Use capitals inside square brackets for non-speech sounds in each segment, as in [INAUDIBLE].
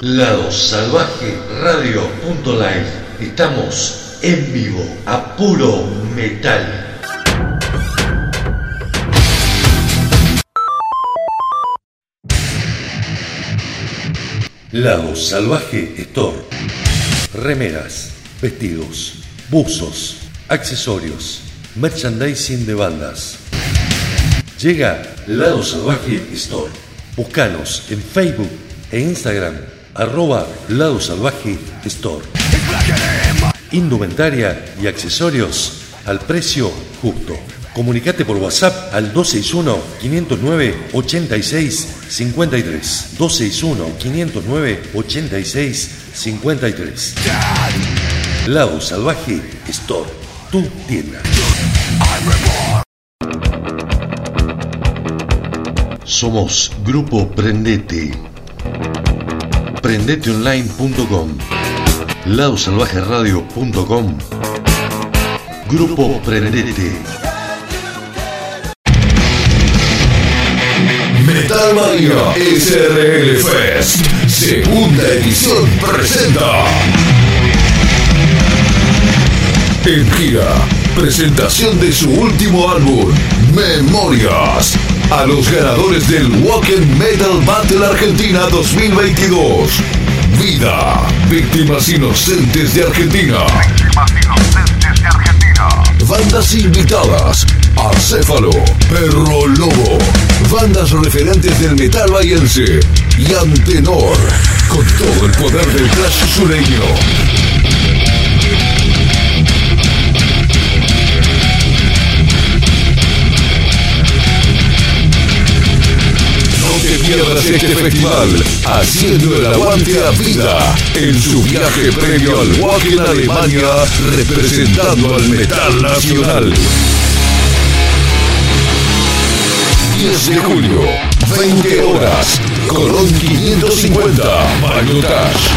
Lado Salvaje Radio.live. Estamos en vivo a puro metal. Lado Salvaje Store. Remeras, vestidos, buzos, accesorios, merchandising de bandas. Llega Lado Salvaje Store. Búscanos en Facebook e Instagram, arroba Lado Salvaje Store. Indumentaria y accesorios al precio justo. Comunicate por WhatsApp al 261-509-8653. 261-509-8653. Lado Salvaje Store, tu tienda. Somos Grupo Prendete. Prendeteonline.com. Ladosalvajeradio.com. Grupo Prendete. Metal Mania SRL Fest, segunda edición presenta. En gira, presentación de su último álbum, Memorias, a los ganadores del Walking Metal Battle Argentina 2022. Vida, víctimas inocentes de Argentina. Bandas invitadas, Acéfalo, Perro Lobo, bandas referentes del metal bahiense y Antenor, con todo el poder del flash sureño. Pierdas este festival, haciendo el aguante a vida en su viaje previo al Walk Alemania, representando al metal nacional. 10 de julio, 20 horas, Colón 550, Balotage.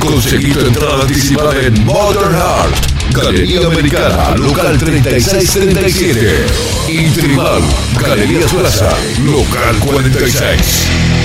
Conseguí tu entrada anticipada en Modern Art, Galería Americana, local 3637. Y Tribal, Galerías Plaza, local 46.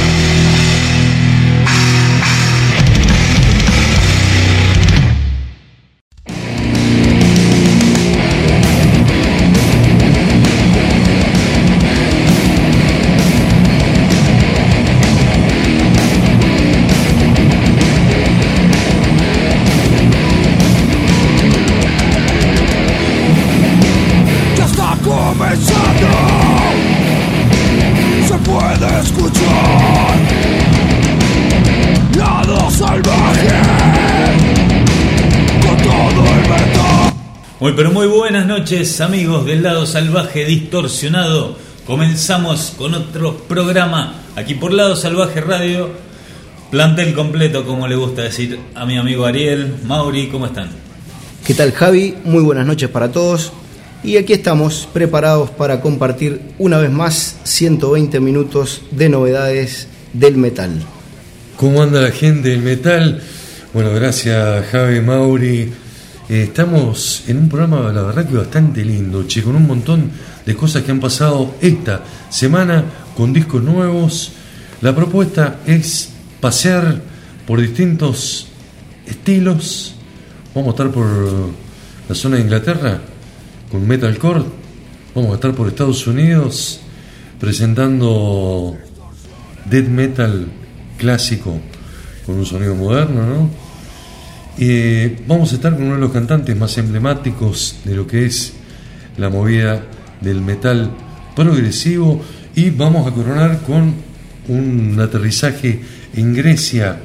Noches amigos del lado salvaje distorsionado. Comenzamos con otro programa aquí por Lado Salvaje Radio. Plantel completo, como le gusta decir a mi amigo Ariel. Mauri, ¿cómo están? ¿Qué tal Javi? Muy buenas noches para todos. Y aquí estamos preparados para compartir una vez más 120 minutos de novedades del metal. ¿Cómo anda la gente del metal? Bueno, gracias Javi, Mauri. Eh, estamos en un programa, la verdad que bastante lindo, che, con un montón de cosas que han pasado esta semana con discos nuevos. La propuesta es pasear por distintos estilos. Vamos a estar por la zona de Inglaterra con metalcore. Vamos a estar por Estados Unidos presentando death metal clásico con un sonido moderno, ¿no? Y vamos a estar con uno de los cantantes más emblemáticos de lo que es la movida del metal progresivo y vamos a coronar con un aterrizaje en Grecia,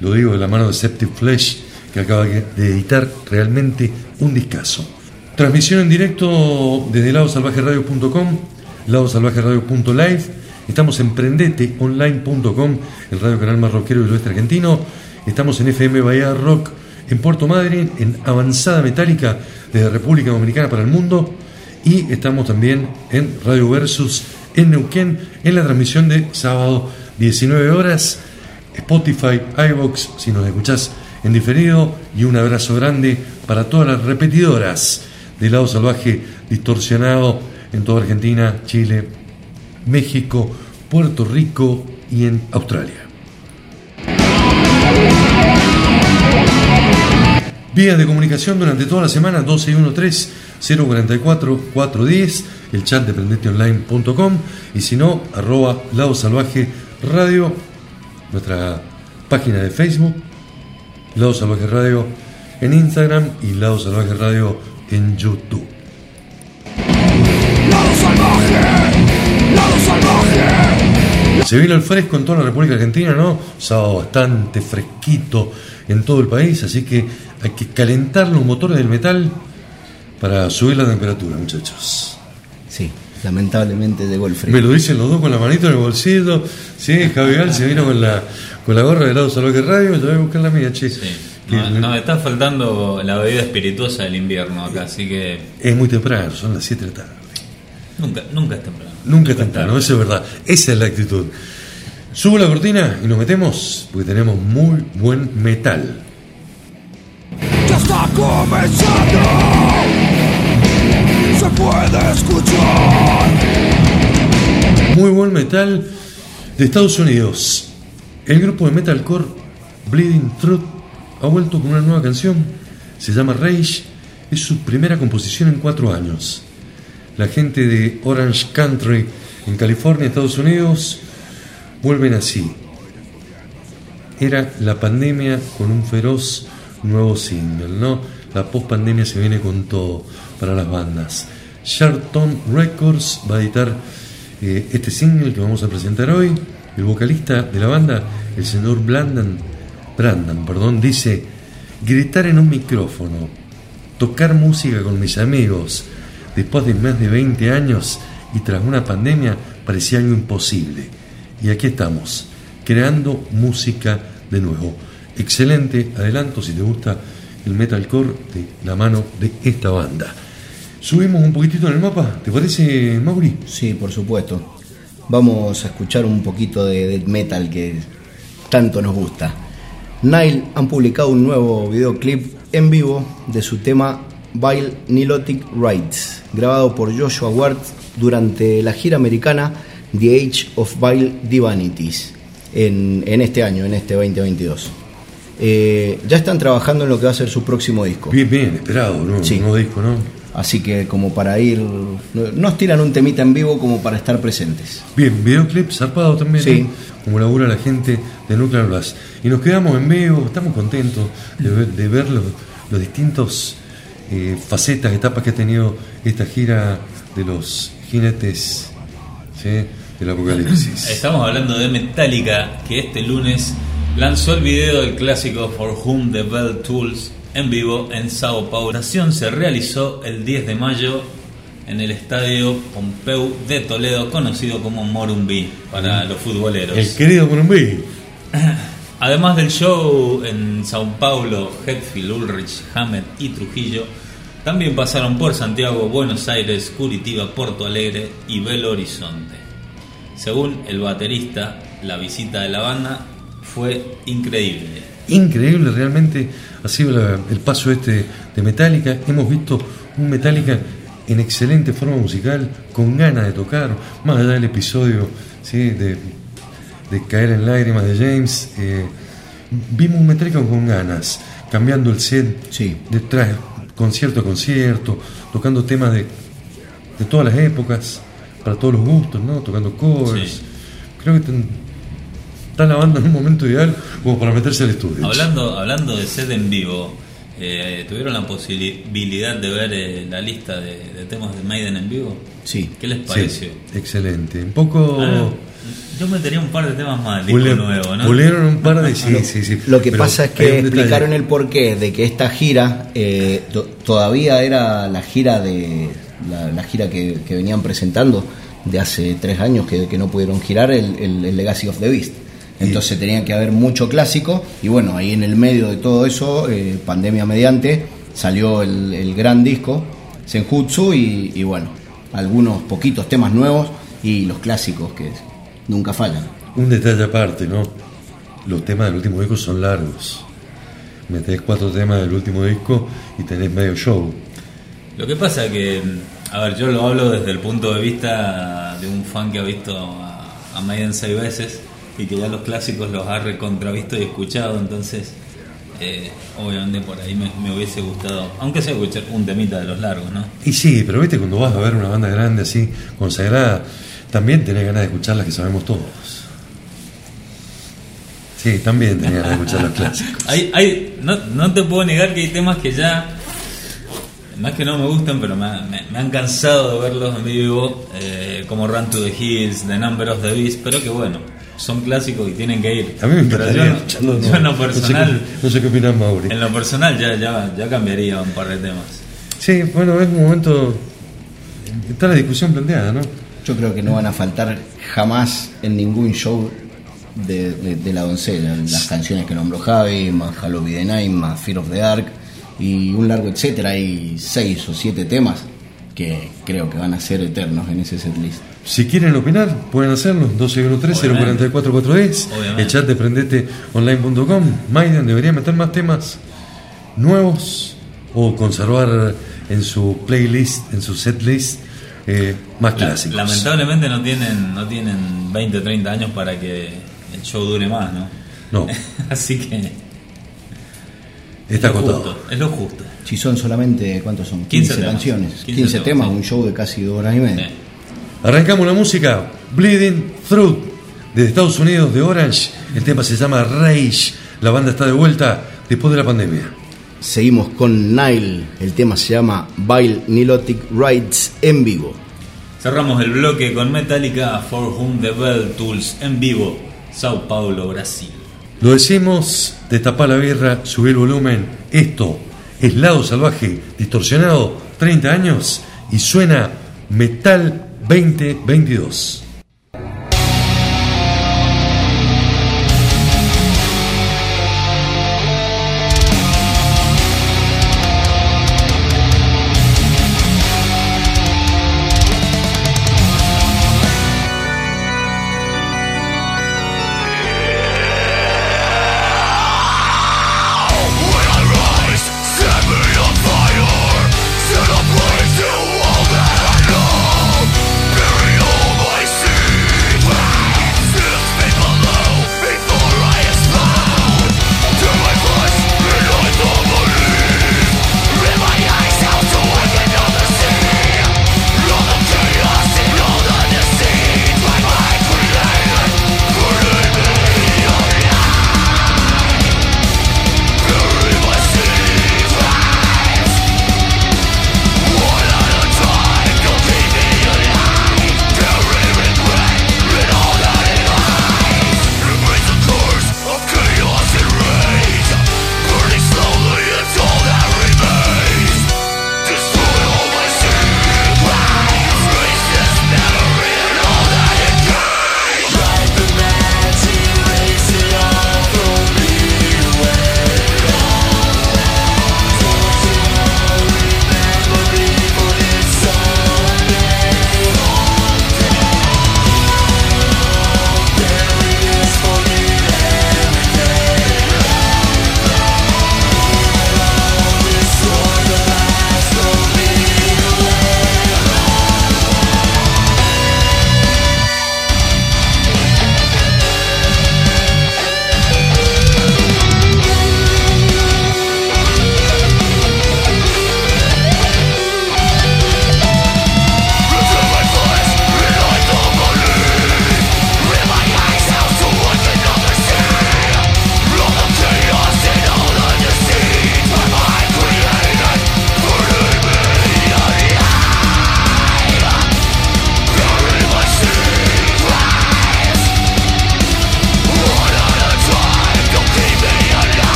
lo digo de la mano de Septic Flesh, que acaba de editar realmente un discazo. Transmisión en directo desde ladosalvajeradio.com, ladosalvajeradio.live. Estamos en prendeteonline.com, el radio canal más rockero del oeste argentino. Estamos en FM Bahía Rock en Puerto Madryn, en Avanzada Metálica desde República Dominicana para el mundo. Y estamos también en Radio Versus en Neuquén, en la transmisión de sábado 19 horas. Spotify, iVox, si nos escuchás en diferido. Y un abrazo grande para todas las repetidoras de lado salvaje distorsionado en toda Argentina, Chile, México, Puerto Rico y en Australia. Vías de comunicación durante toda la semana 1213-044-410, el chat de prendeteonline.com y si no, arroba Lado Salvaje Radio, nuestra página de Facebook, Lado Salvaje Radio en Instagram y Lado Salvaje Radio en YouTube. Lado salvaje, lado salvaje. Se vino el fresco en toda la República Argentina, ¿no? Sábado bastante fresquito en todo el país, así que hay que calentar los motores del metal para subir la temperatura, muchachos. Sí, lamentablemente llegó el frío. Me lo dicen los dos con la manito en el bolsillo. Sí, Javier se vino con la, con la gorra de lado Salvaje Radio, yo voy a buscar la mía, che. Sí. Que No- Nos está faltando la bebida espirituosa del invierno acá, así que Es muy temprano, son las 7 de la tarde. nunca, nunca es temprano. Nunca es temprano, eso es verdad. Esa es la actitud. Subo la cortina y nos metemos porque tenemos muy buen metal. Está comenzando. Se puede escuchar. Muy buen metal de Estados Unidos. El grupo de metalcore Bleeding Truth ha vuelto con una nueva canción. Se llama Rage. Es su primera composición en cuatro años. La gente de Orange Country en California, Estados Unidos, vuelven así. Era la pandemia con un feroz nuevo single, ¿no? La post-pandemia se viene con todo para las bandas. Sharpton Records va a editar eh, este single que vamos a presentar hoy. El vocalista de la banda, el señor Blandan, Brandan, perdón, dice: gritar en un micrófono, tocar música con mis amigos, después de más de 20 años y tras una pandemia, parecía algo imposible. Y aquí estamos, creando música de nuevo. Excelente adelanto si te gusta el metalcore de la mano de esta banda. Subimos un poquitito en el mapa, ¿te parece, Mauri? Sí, por supuesto. Vamos a escuchar un poquito de metal que tanto nos gusta. Nile han publicado un nuevo videoclip en vivo de su tema Vile Nilotic Rights, grabado por Joshua Ward durante la gira americana The Age of Vile Divanities en, en este año, en este 2022. Eh, ya están trabajando en lo que va a ser su próximo disco. Bien, bien, esperado, ¿no? Sí. Un nuevo disco, ¿no? Así que como para ir... Nos tiran un temita en vivo como para estar presentes. Bien, videoclip zarpado también, Sí. ¿no? como labura la gente de Nuclear Blast. Y nos quedamos en vivo, estamos contentos de ver, de ver los, los distintos eh, facetas, etapas que ha tenido esta gira de los jinetes ¿sí? del apocalipsis. Estamos hablando de Metallica, que este lunes lanzó el video del clásico For Whom the Bell Tools en vivo en Sao Paulo. La presentación se realizó el 10 de mayo en el estadio Pompeu de Toledo, conocido como Morumbí para los futboleros. El querido Morumbí. [CLEARS THROAT] Además del show en Sao Paulo, Hetfield, Ulrich, Hammett y Trujillo, también pasaron por Santiago, Buenos Aires, Curitiba, Porto Alegre y Belo Horizonte. Según el baterista, la visita de la banda fue increíble. Increíble realmente ha sido la- el paso este de Metallica. Hemos visto un Metallica en excelente forma musical, con ganas de tocar, más allá del episodio ¿sí? de, de caer en lágrimas de James. eh, vimos un Metallica con ganas, cambiando el set Sí. detrás, concierto a concierto, tocando temas de, de todas las épocas, para todos los gustos, ¿no? tocando covers. Sí. Creo que ten- está la banda en un momento ideal como para meterse al estudio. Hablando, hablando de set en vivo, eh, ¿tuvieron la posibilidad de ver eh, la lista de, de temas de Maiden en vivo? Sí. ¿Qué les Sí, pareció? excelente. Un poco. Ah, yo metería un par de temas más pule- nuevo, ¿no? Pulieron un par de. [LAUGHS] Sí, sí, sí. Lo que Pero pasa es que explicaron el porqué de que esta gira eh, to- todavía era la gira de la, la gira que, que venían presentando de hace tres años que, que no pudieron girar el, el- el Legacy of the Beast. Entonces tenían que haber mucho clásico y bueno, ahí en el medio de todo eso, eh, pandemia mediante, salió el, el gran disco, Senjutsu y, y bueno, algunos poquitos temas nuevos y los clásicos que nunca fallan. Un detalle aparte, ¿no? Los temas del último disco son largos. Metés cuatro temas del último disco y tenés medio show. Lo que pasa que, a ver, yo lo hablo desde el punto de vista de un fan que ha visto a, a Maiden seis veces y que ya los clásicos los ha recontravisto y escuchado, entonces eh, obviamente por ahí me, me hubiese gustado, aunque sea escuchar un temita de los largos, ¿no? Y sí, pero viste, cuando vas a ver una banda grande así, consagrada, también tenés ganas de escuchar las que sabemos todos. Sí, también tenés ganas de escuchar los clásicos. [LAUGHS] Hay, hay, no, no te puedo negar que hay temas que ya, es que no me gustan, pero me, me- me han cansado de verlos en vivo, eh, como Run to the Hills, The Number of the Beast, pero que bueno, son clásicos y tienen que ir. A mí me Pero encantaría yo, no- escucharlo. yo en lo No sé personal, qué- No sé qué opinas, Mauri. en lo personal ya, ya, ya cambiaría un par de temas. Sí, bueno, es un momento. Está la discusión planteada, ¿no? Yo creo que no van a faltar jamás en ningún show de, de- de la doncella. Las canciones que nombró Javi, más Halloween the Night, más Fear of the Dark y un largo etcétera. Hay seis o siete temas que creo que van a ser eternos en ese setlist. Si quieren opinar, pueden hacerlo. 1213-044-410. Obviamente. El chat de prendeteenline.com. Maiden debería meter más temas nuevos o conservar en su playlist, en su setlist, eh, más clásicos. lamentablemente no tienen, no tienen 20 o 30 años para que el show dure más, ¿no? No, [LAUGHS] Así que está es acotado. justo, es lo justo. Si son solamente, ¿cuántos son? 15 15, temas. canciones. 15 15, temas, temas, sí. un show de casi dos horas y media. Arrancamos la música. Bleeding Through desde Estados Unidos, de Orange. El tema se llama Rage. La banda está de vuelta después de la pandemia. Seguimos con Nile. El tema se llama Vile Nilotic Rides en vivo. Cerramos el bloque con Metallica For Whom the Bell Tools en vivo, Sao Paulo, Brasil. Lo decimos, destapá la birra, subí el volumen. Esto es Lado Salvaje, distorsionado, 30 años y suena Metal 2022.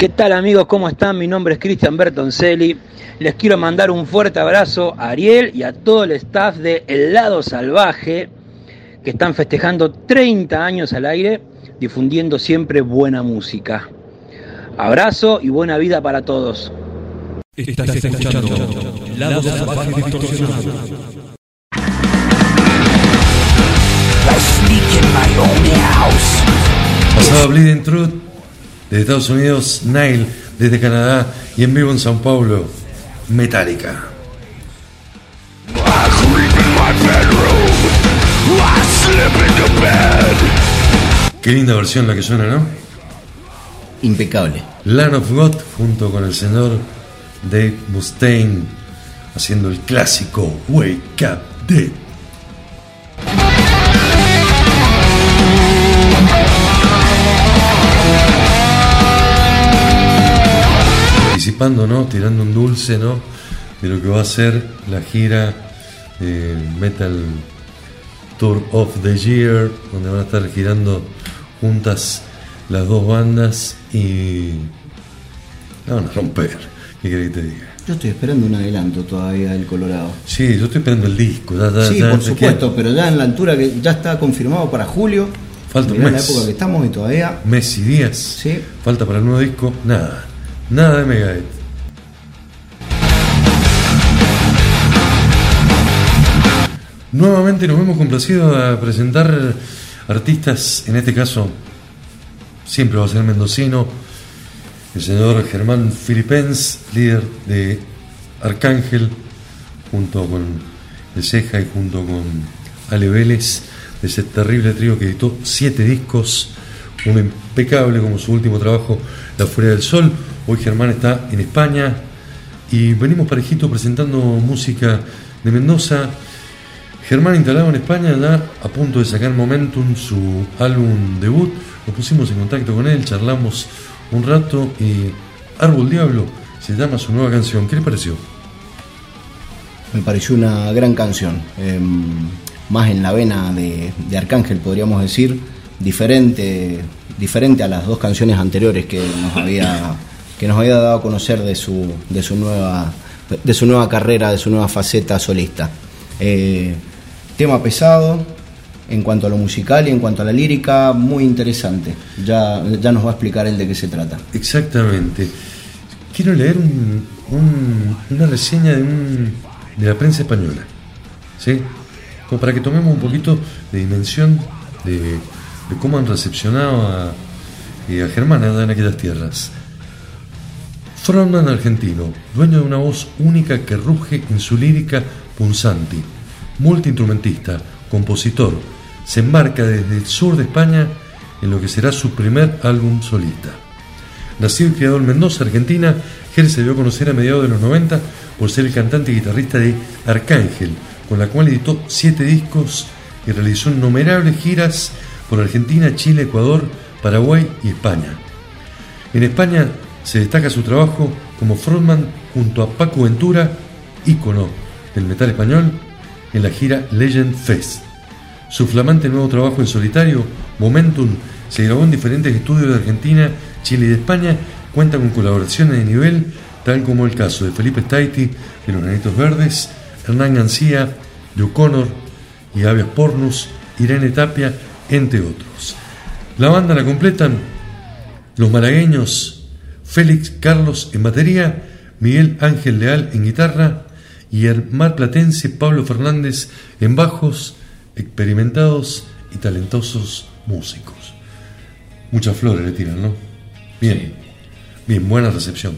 ¿Qué tal amigos? ¿Cómo están? Mi nombre es Cristian Bertoncelli. Les quiero mandar un fuerte abrazo a Ariel y a todo el staff de El Lado Salvaje, que están festejando 30 años al aire, difundiendo siempre buena música. Abrazo y buena vida para todos. Estás escuchando Lado Salvaje Distorsionado. Pasaba Bleeding Truth desde Estados Unidos, Nile desde Canadá y en vivo en Sao Paulo, Metallica. Qué linda versión la que suena, ¿no? Impecable. Land of God junto con el señor Dave Mustaine haciendo el clásico Wake Up Dead. Anticipando, ¿no? Tirando un dulce, ¿no? De lo que va a ser la gira eh, Metal Tour of the Year, donde van a estar girando juntas las dos bandas y la van a romper. ¿Qué querés que te diga? Yo estoy esperando un adelanto todavía del Colorado. Sí, yo estoy esperando el disco. ya- ya- Sí, ya- por supuesto, pero ya en la altura que ya está confirmado para julio. Falta un mes. la época que estamos y todavía. Mes y días. Sí. Falta para el nuevo disco. Nada. Nada de Megadeth. Nuevamente nos hemos complacido a presentar artistas, en este caso siempre va a ser mendocino, el señor Germán Filipens, líder de Arcángel, junto con el Ceja y junto con Ale Vélez, de ese terrible trío que editó siete discos, uno impecable como su último trabajo, La Furia del Sol. Hoy Germán está en España y venimos parejito presentando música de Mendoza. Germán instalado en España, ya a punto de sacar Momentum, su álbum debut. Nos pusimos en contacto con él, charlamos un rato y Árbol Diablo se llama su nueva canción. ¿Qué le pareció? Me pareció una gran canción. eh, más en la vena de, de Arcángel, podríamos decir. Diferente, diferente a las dos canciones anteriores que nos había, que nos había dado a conocer de su, de su, nueva, de su nueva carrera, de su nueva faceta solista. Eh, tema pesado, en cuanto a lo musical y en cuanto a la lírica, muy interesante. Ya, ya nos va a explicar él de qué se trata. Exactamente. Quiero leer un- un- una reseña de, la prensa española. ¿Sí? Como para que tomemos un poquito de dimensión de, de cómo han recepcionado a, eh, a Germán en aquellas tierras. Frontman argentino, dueño de una voz única que ruge en su lírica punzante, multiinstrumentista, compositor, se embarca desde el sur de España en lo que será su primer álbum solista. Nacido y criado en Mendoza, Argentina, Ger se dio a conocer a mediados de los 90 por ser el cantante y guitarrista de Arcángel, con la cual editó siete discos y realizó innumerables giras por Argentina, Chile, Ecuador, Paraguay y España. En España se destaca su trabajo como frontman junto a Paco Ventura, ícono del metal español, en la gira Legend Fest. Su flamante nuevo trabajo en solitario, Momentum, se grabó en diferentes estudios de Argentina, Chile y de España, cuenta con colaboraciones de nivel, tal como el caso de Felipe Staiti de Los Granitos Verdes, Hernán García, de O'Connor y Avias Pornus, Irene Tapia, entre otros. La banda la completan los malagueños Félix Carlos en batería, Miguel Ángel Leal en guitarra y el mar platense Pablo Fernández en bajos, experimentados y talentosos músicos. Muchas flores le tiran, ¿no? Bien, bien, buena recepción.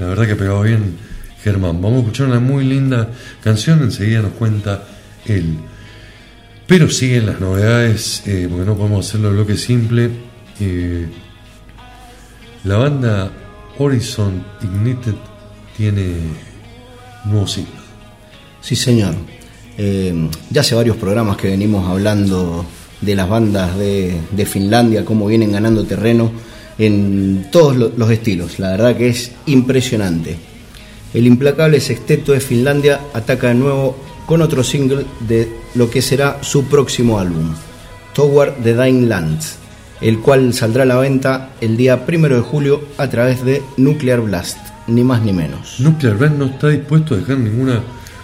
La verdad que ha pegado bien Germán. Vamos a escuchar una muy linda canción, enseguida nos cuenta él. Pero siguen las novedades, eh, porque no podemos hacerlo bloque simple. Eh, la banda Horizon Ignited tiene nuevo single. Sí, señor. Eh, ya hace varios programas que venimos hablando de las bandas de, Finlandia, cómo vienen ganando terreno en todos lo- los estilos. La verdad que es impresionante. El implacable sexteto de Finlandia ataca de nuevo con otro single de lo que será su próximo álbum, Toward the Dying Lands. El cual saldrá a la venta el día primero de julio a través de Nuclear Blast, ni más ni menos. Nuclear Blast no está dispuesto a dejar ninguna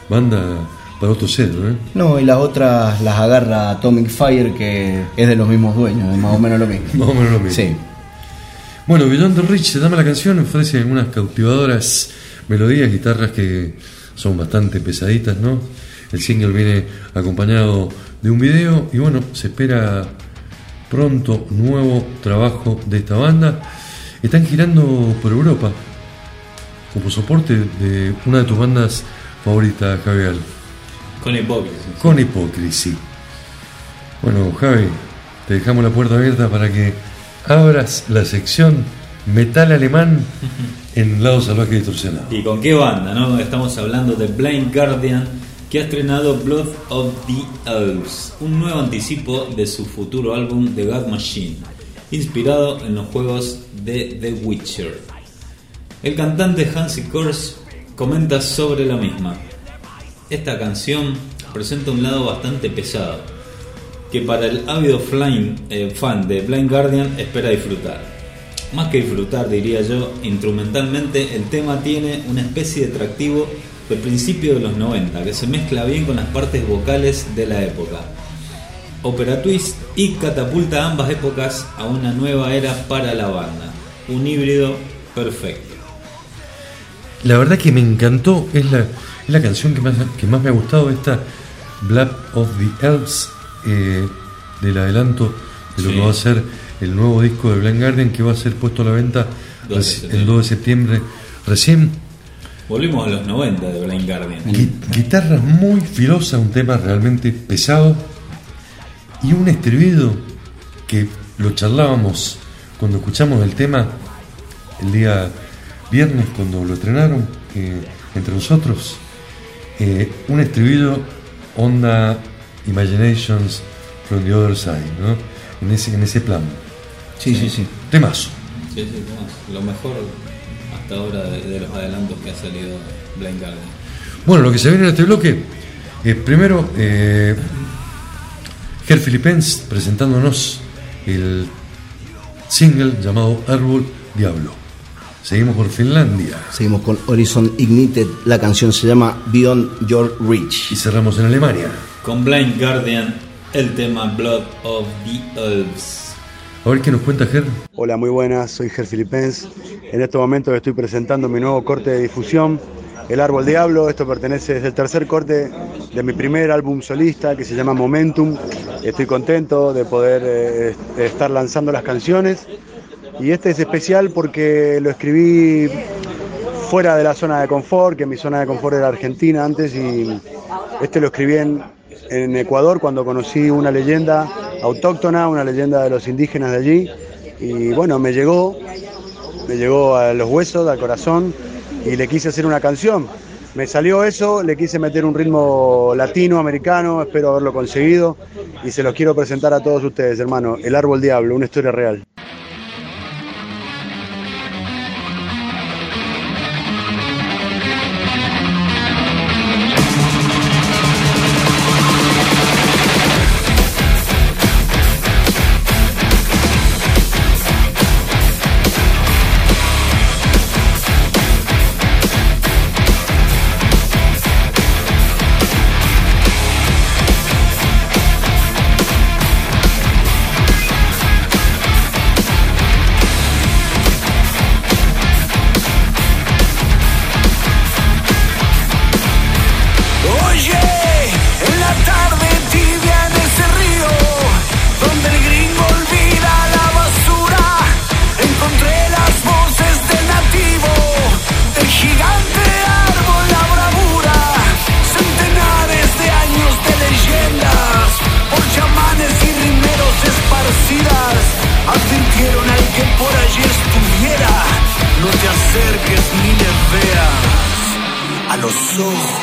banda para otro cedro, ¿eh? No, y las otras las agarra Atomic Fire, que es de los mismos dueños, es más o menos lo mismo. [LAUGHS] Más o menos lo mismo. Sí. Bueno, Beyond the Rich se llama la canción, ofrece algunas cautivadoras melodías, guitarras que son bastante pesaditas, ¿no? El single viene acompañado de un video y bueno, se espera pronto nuevo trabajo de esta banda. Están girando por Europa como soporte de una de tus bandas favoritas, Javier. Con hipócrisis. Con Hipocrisy. Bueno, Javi, te dejamos la puerta abierta para que abras la sección metal alemán [LAUGHS] en Lado Salvaje Distorsionado. ¿Y con qué banda? no? Estamos hablando de Blind Guardian, que ha estrenado Blood of the Elves, un nuevo anticipo de su futuro álbum The God Machine, inspirado en los juegos de The Witcher. El cantante Hansi Kors comenta sobre la misma. Esta canción presenta un lado bastante pesado, que para el ávido eh, fan de Blind Guardian espera disfrutar. Más que disfrutar, diría yo, instrumentalmente el tema tiene una especie de atractivo del principio de los 90, que se mezcla bien con las partes vocales de la época. Opera Twist y catapulta ambas épocas a una nueva era para la banda. Un híbrido perfecto. La verdad que me encantó, es la, es la canción que más, que más me ha gustado, esta Blood of the Elves, eh, del adelanto de lo Sí. que va a ser el nuevo disco de Blind Guardian que va a ser puesto a la venta 2 de reci- septiembre. el 2 de septiembre. Recién Volvimos a los 90 de Blind Guardian. Gui- guitarra muy filosa, un tema realmente pesado y un estribillo que lo charlábamos cuando escuchamos el tema el día viernes cuando lo estrenaron eh, entre nosotros. Eh, un estribillo onda Imaginations from the Other Side, ¿no? En ese, en ese plan. Sí, sí, sí. Temazo. Sí, sí, no, lo mejor hasta ahora de, de los adelantos que ha salido Blind Guardian. Bueno, lo que se viene en este bloque, eh, primero, eh, Ger Filipens presentándonos el single llamado Árbol Diablo. Seguimos por Finlandia Seguimos con Horizon Ignited, la canción se llama Beyond Your y Reach. cerramos en Alemania. Con Blind Guardian, el tema Blood of the Elves. A ver qué nos cuenta Ger. Hola, muy buenas, soy Ger Filipens. En estos momentos estoy presentando mi nuevo corte de difusión, El Árbol Diablo. Esto pertenece, es el tercer corte de mi primer álbum solista que se llama Momentum. Estoy contento de poder eh, estar lanzando las canciones. Y este es especial porque lo escribí fuera de la zona de confort, que mi zona de confort era Argentina antes, y este lo escribí en Ecuador cuando conocí una leyenda autóctona, una leyenda de los indígenas de allí, y bueno, me llegó, me llegó a los huesos, al corazón, y le quise hacer una canción. Me salió eso, le quise meter un ritmo latinoamericano, espero haberlo conseguido, y se los quiero presentar a todos ustedes, hermano. El Árbol Diablo, una historia real. A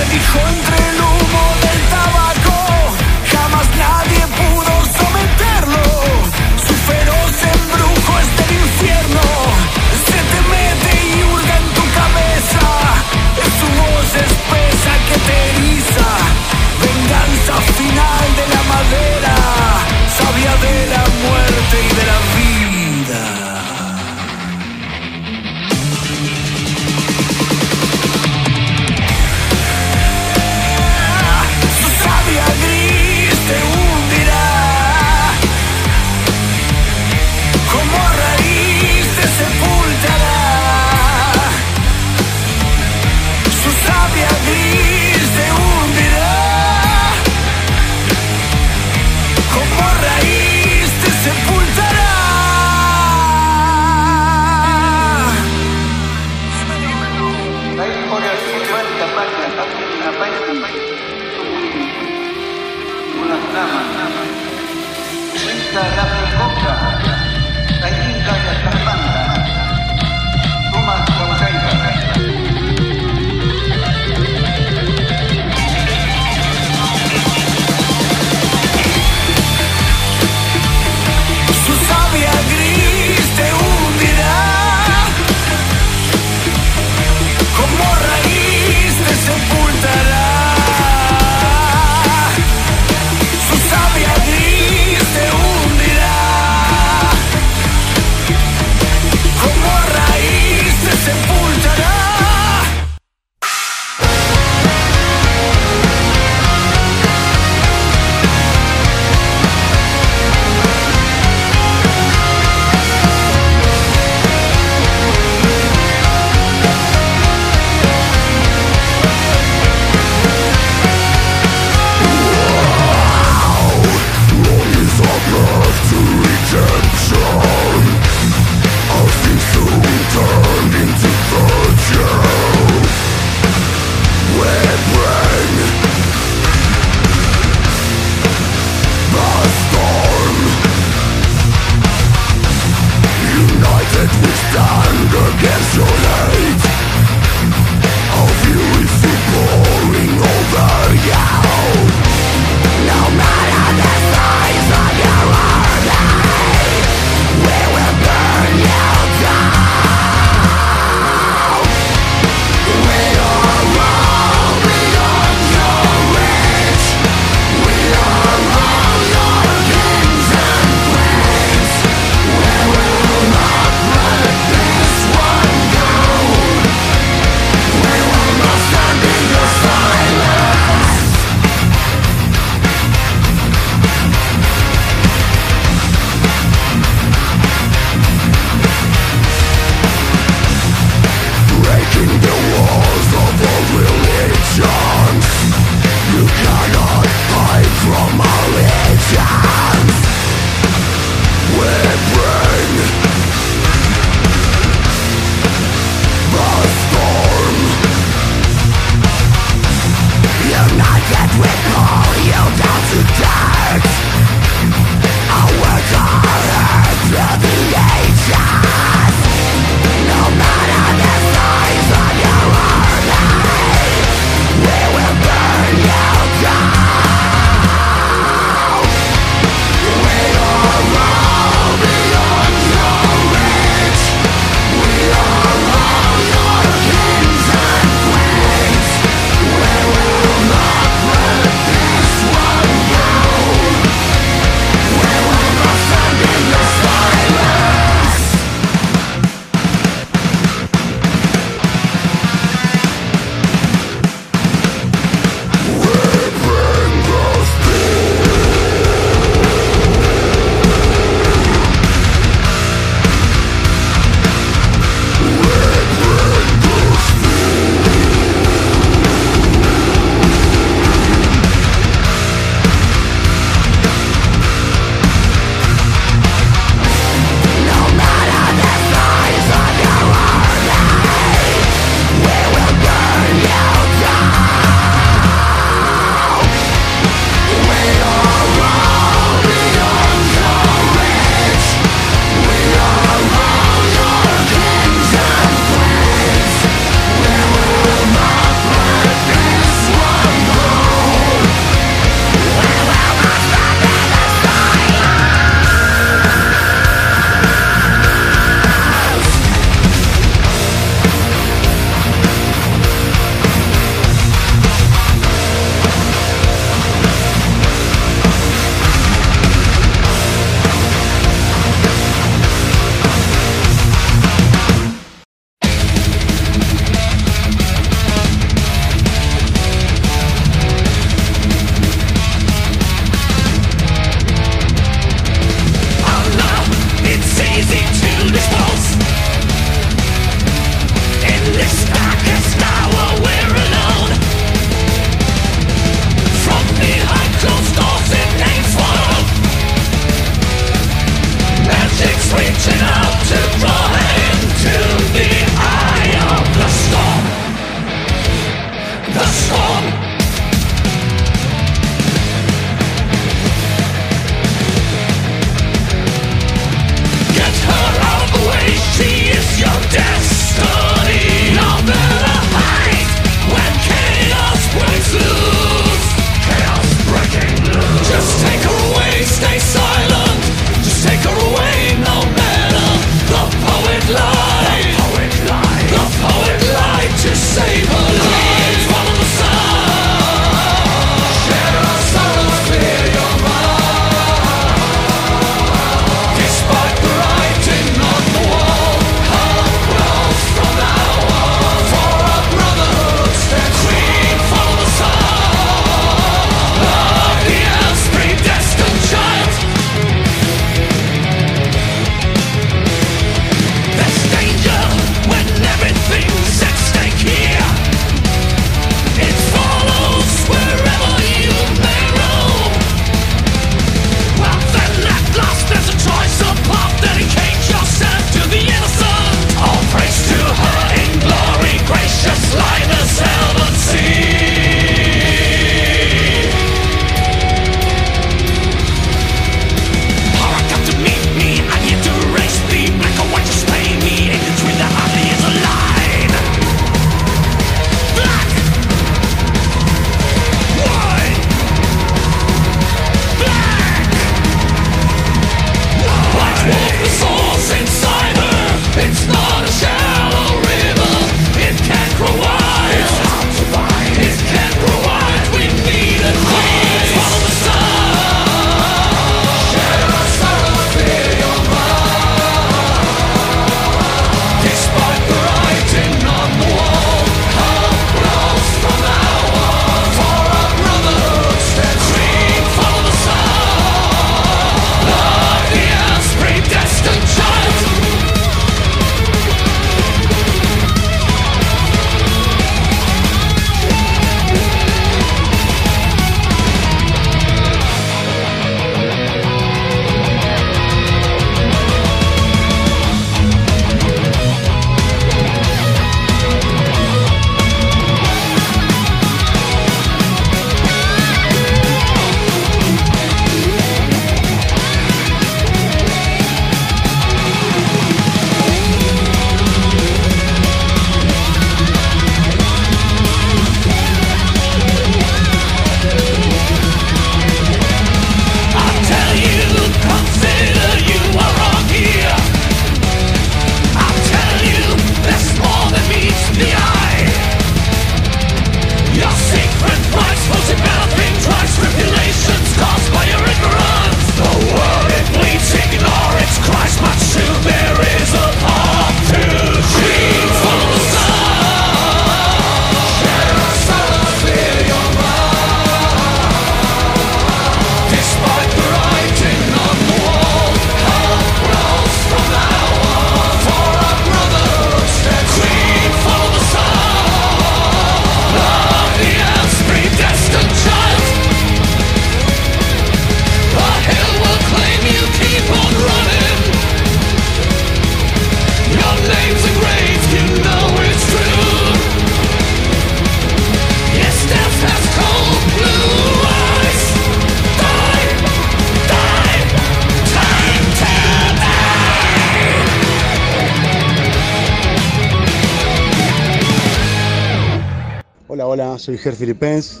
soy Ger Filipens.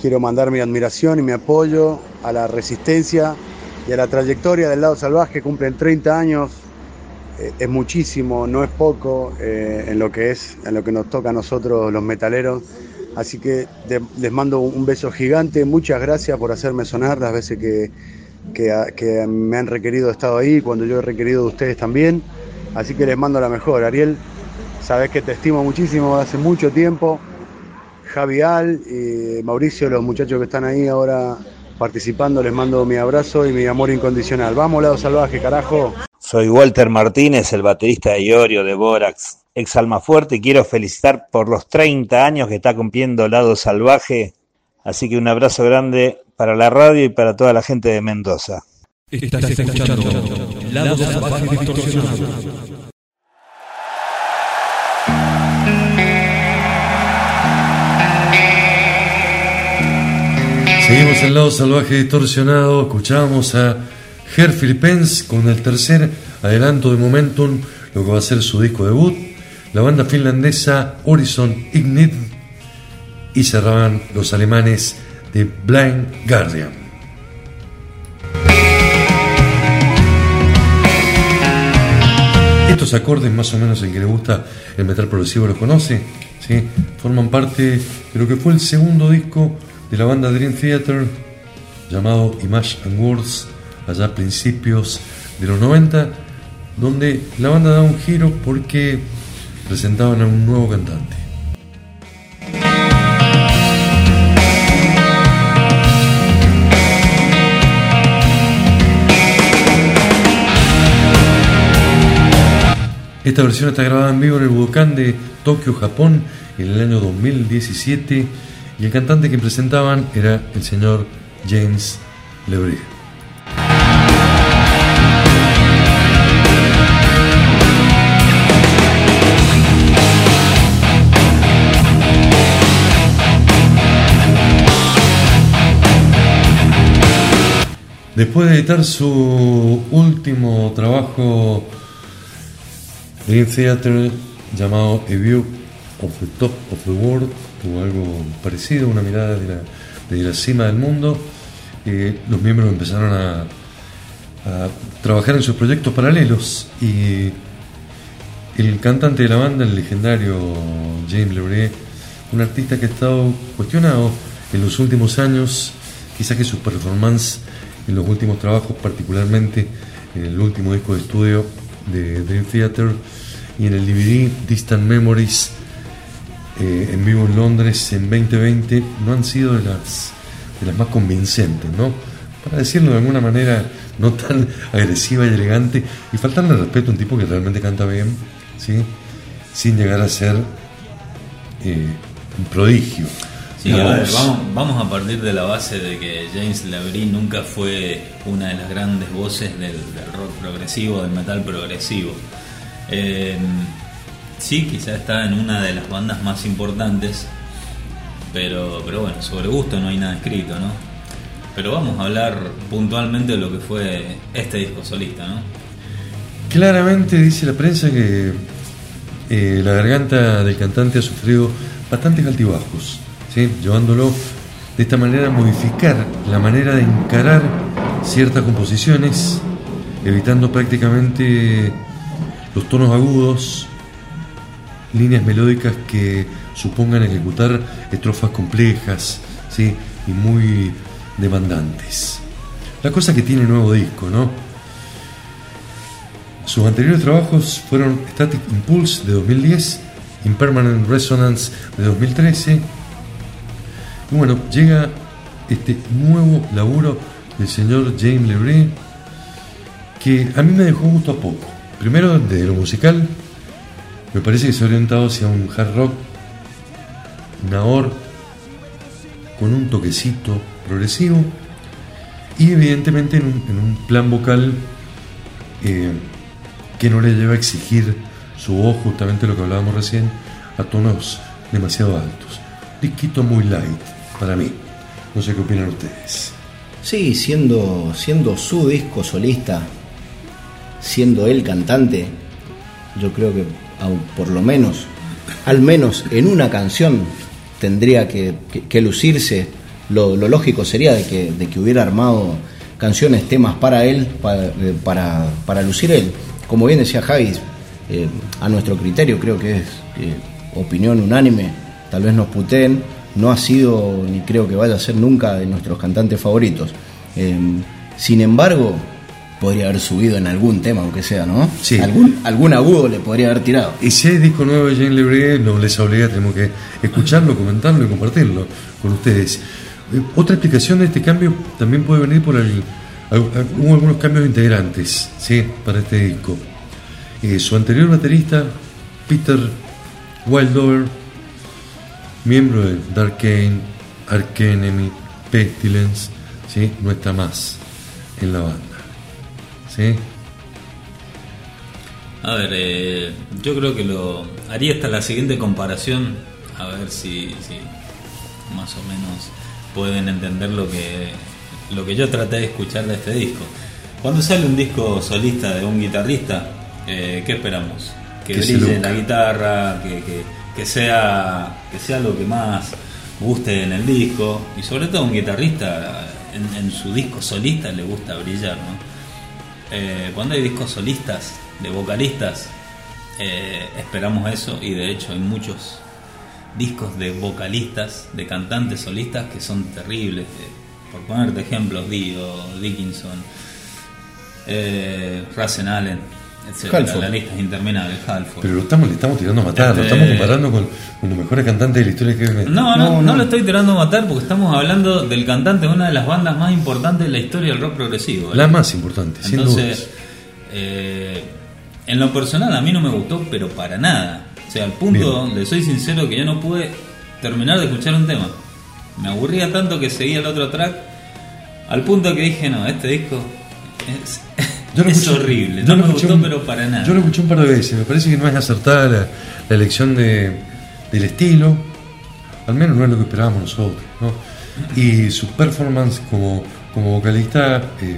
Quiero mandar mi admiración y mi apoyo a la resistencia y a la trayectoria del lado salvaje. Cumplen 30 años, eh, es muchísimo, no es poco eh, en lo que es, en lo que nos toca a nosotros los metaleros. Así que les mando un beso gigante. Muchas gracias por hacerme sonar las veces que, que- que me han requerido he estado ahí, cuando yo he requerido de ustedes también. Así que les mando la mejor. Ariel, sabes que te estimo muchísimo hace mucho tiempo. Javi Al, y Mauricio, los muchachos que están ahí ahora participando, les mando mi abrazo y mi amor incondicional. Vamos, lado salvaje, carajo. Soy Walter Martínez, el baterista de Iorio, de Borax, ex Alma Fuerte, y quiero felicitar por los 30 años que está cumpliendo Lado Salvaje. Así que un abrazo grande para la radio y para toda la gente de Mendoza. Estás escuchando Lado Salvaje Distorsionado. Seguimos en lado salvaje distorsionado, escuchamos a Ger Philippens con el tercer adelanto de Momentum, lo que va a ser su disco debut, la banda finlandesa Horizon Ignite y cerraban los alemanes de Blind Guardian. Esto estos acordes, más o menos el que le gusta el metal progresivo los conoce, ¿sí? forman parte de lo que fue el segundo disco de la banda Dream Theater llamado Image and Words, allá a principios de los 90, donde la banda da un giro porque presentaban a un nuevo cantante. Esta versión está grabada en vivo en el Budokan de Tokio, Japón, en el año 2017 y el cantante que presentaban era el señor James Lebré. Después de editar su último trabajo Dream Theater llamado A View of the Top of the World o algo parecido, una mirada de la, de la cima del mundo, eh, los miembros empezaron a, a trabajar en sus proyectos paralelos y el cantante de la banda, el legendario James Lebré, un artista que ha estado cuestionado en los últimos años, quizás que su performance en los últimos trabajos, particularmente en el último disco de estudio de Dream Theater y en el DVD Distant Memories eh, en vivo en Londres en 2020 no han sido de las, de las más convincentes, ¿no? Para decirlo de alguna manera no tan [LAUGHS] agresiva y elegante y faltarle respeto a un tipo que realmente canta bien, ¿sí? Sin llegar a ser eh, un prodigio. Sí, a ver, vamos, vamos a partir de la base de que James Labrie nunca fue una de las grandes voces del, del rock progresivo, del metal progresivo. Eh, sí, quizá está en una de las bandas más importantes, pero, pero bueno, sobre gusto no hay nada escrito, ¿no? Pero vamos a hablar puntualmente de lo que fue este disco solista, ¿no? Claramente dice la prensa que eh, la garganta del cantante ha sufrido bastantes altibajos, llevándolo de esta manera a modificar la manera de encarar ciertas composiciones, evitando prácticamente los tonos agudos, líneas melódicas que supongan ejecutar estrofas complejas ¿sí? y muy demandantes. La cosa que tiene el nuevo disco, ¿no? Sus anteriores trabajos fueron Static Impulse de 2010, Impermanent Resonance de 2013. Y bueno, llega este nuevo laburo del señor James Lebré, que a mí me dejó gusto a poco. Primero, de lo musical, me parece que se ha orientado hacia un hard rock, Nahor, con un toquecito progresivo y evidentemente en un, en un plan vocal eh, que no le lleva a exigir su voz, justamente lo que hablábamos recién, a tonos demasiado altos. Disquito muy light para mí. No sé qué opinan ustedes. Sí, siendo, siendo su disco solista, siendo él cantante, yo creo que por lo menos, al menos en una canción, tendría que, lucirse. Lo, lógico sería de que, de que hubiera armado canciones, temas para él, para, eh, para, para lucir él. Como bien decía Javis, eh, a nuestro criterio creo que es eh, opinión unánime, tal vez nos puteen, no ha sido ni creo que vaya a ser nunca de nuestros cantantes favoritos. Sin embargo, podría haber subido en algún tema, aunque sea, ¿no? Sí. Algún, algún agudo le podría haber tirado. Y si hay disco nuevo de Jane Lebré, no les obliga, tenemos que escucharlo, comentarlo y compartirlo con ustedes. Eh, Otra explicación de este cambio también puede venir por el. Hubo algunos cambios integrantes ¿sí? para este disco. Eh, su anterior baterista, Peter Wildover, miembro de Dark Kane, Ark Enemy, Pestilence, ¿sí? no está más en la banda. ¿Sí? A ver, eh, yo creo que lo haría hasta la siguiente comparación, a ver si, si más o menos pueden entender lo que, lo que yo traté de escuchar de este disco. Cuando sale un disco solista de un guitarrista, eh, ¿qué esperamos? Que, brille la guitarra, que, que- que sea, que sea lo que más guste en el disco, y sobre todo un guitarrista en, en su disco solista le gusta brillar, ¿no? Eh, cuando hay discos solistas de vocalistas, Eh, esperamos eso y de hecho hay muchos discos de vocalistas, de cantantes solistas que son terribles. Eh, por ponerte ejemplos, Dio, Dickinson, eh, Allen, etc. Halford. La lista es interminable, Halford. Pero lo estamos, le estamos tirando a matar, lo Este- estamos comparando con, con los mejores cantantes de la historia que. No, no, no, lo estoy tirando a matar porque estamos hablando del cantante de una de las bandas más importantes de la historia del rock progresivo. ¿eh? La más importante, sin dudas. Entonces, eh, en lo personal a mí no me gustó, pero para nada. O sea, al punto, le soy sincero, que yo no pude terminar de escuchar un tema. Me aburría tanto que seguía el otro track, al punto que dije, no, este disco es, Yo lo es escuché- horrible, yo no lo me gustó, un- pero para nada. Yo lo escuché un par de veces, me parece que no es acertada la, la elección de, del estilo, al menos no es lo que esperábamos nosotros, ¿no? Y su performance como, como vocalista eh,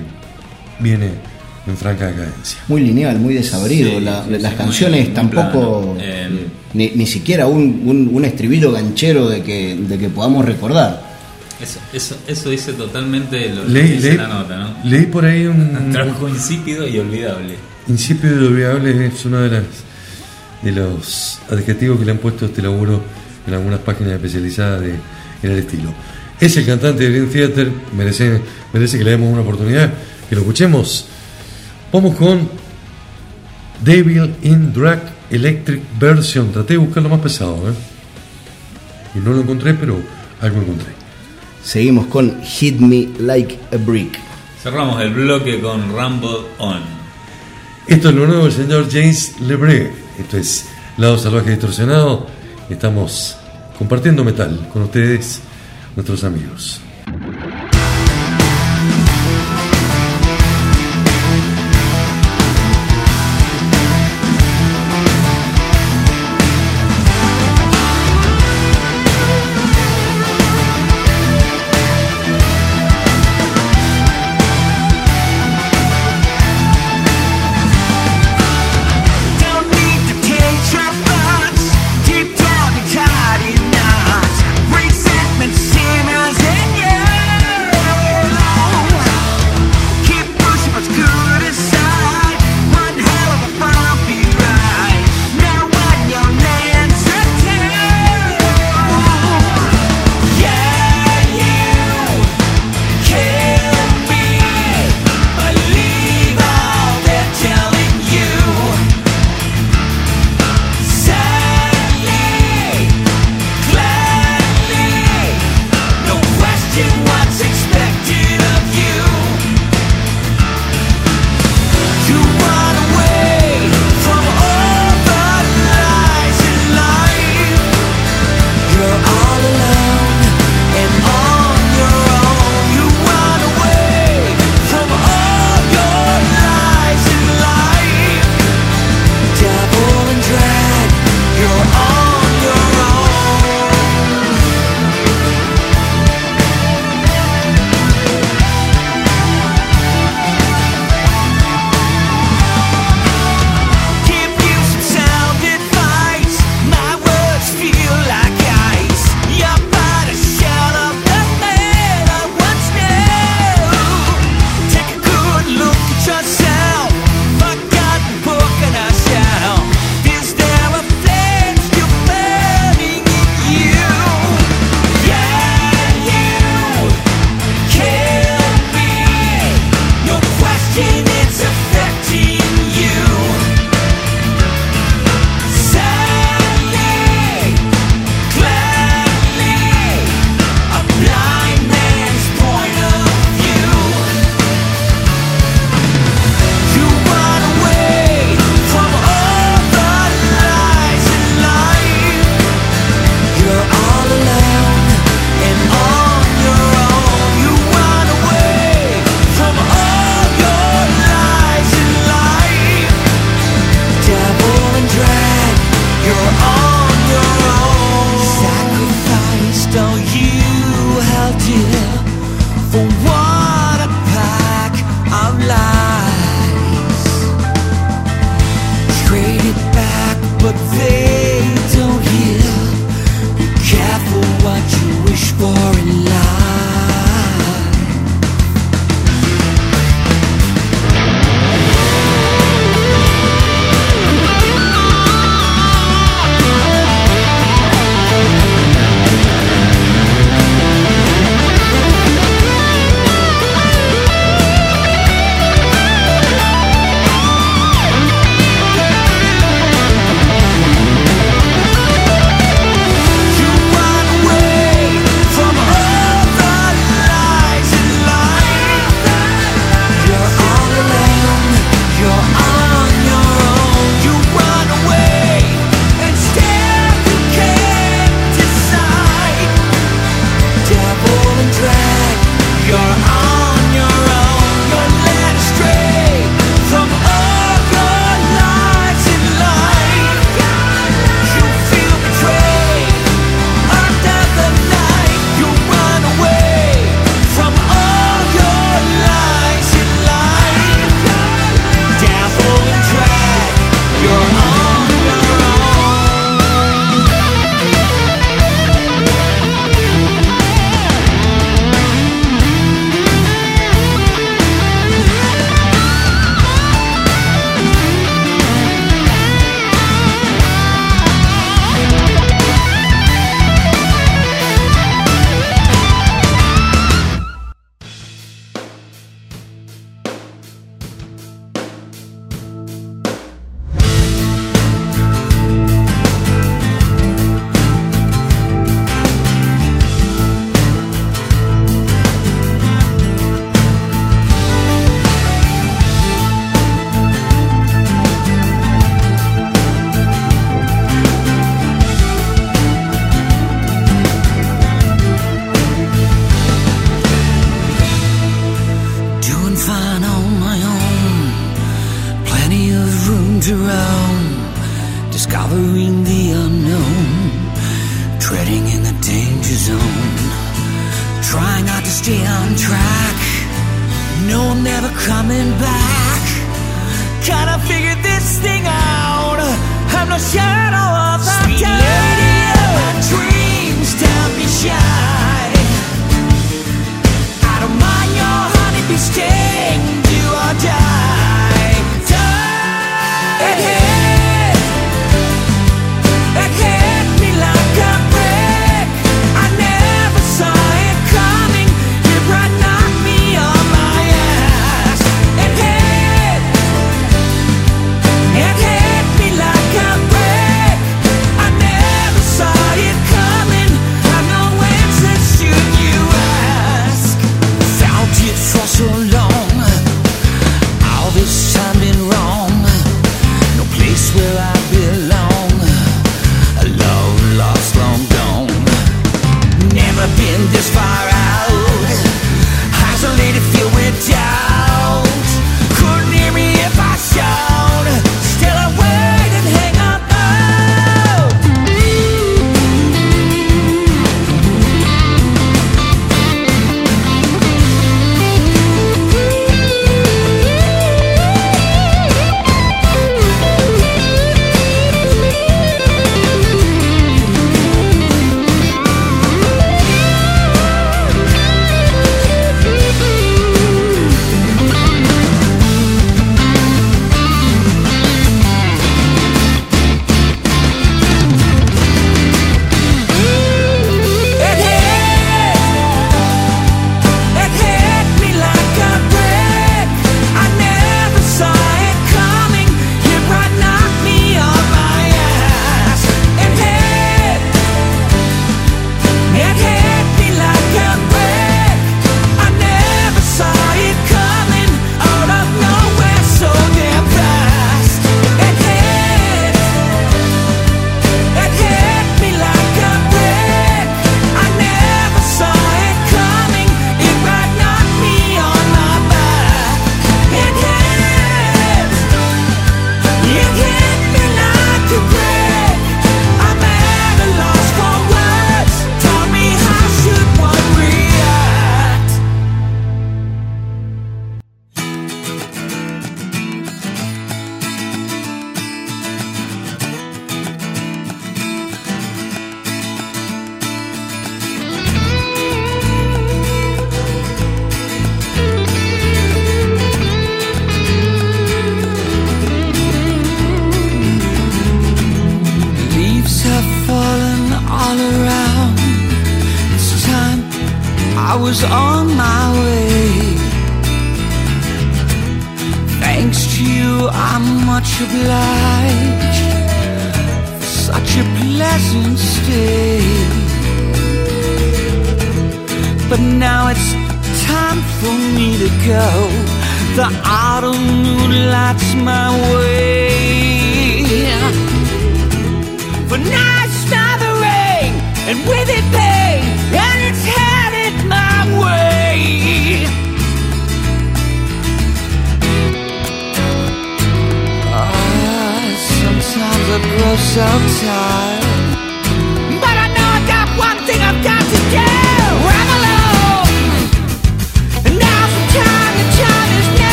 viene en franca decadencia. Muy lineal, muy desabrido. Sí, La- sí, las sí, canciones muy- tampoco. plano. Eh, ni, ni siquiera un, un- un estribillo ganchero de que, de que podamos recordar. Eso, eso, eso dice totalmente lo que Leí, dice leí- la nota, ¿no? leí por ahí un, Trabajo insípido y olvidable. Insípido y olvidable es uno de, las, de los adjetivos que le han puesto a este laburo en algunas páginas especializadas de, en el estilo. Es el cantante de Dream Theater, merece, merece que le demos una oportunidad, que lo escuchemos. Vamos con Devil in Drag Electric Version. Traté de buscar lo más pesado, ¿eh? Y no lo encontré, pero algo encontré. Seguimos con Hit Me Like a Brick. Cerramos el bloque con Rumble On. Esto es lo nuevo del señor James Lebré. Esto es Lado Salvaje Distorsionado. Estamos compartiendo metal con ustedes, nuestros amigos.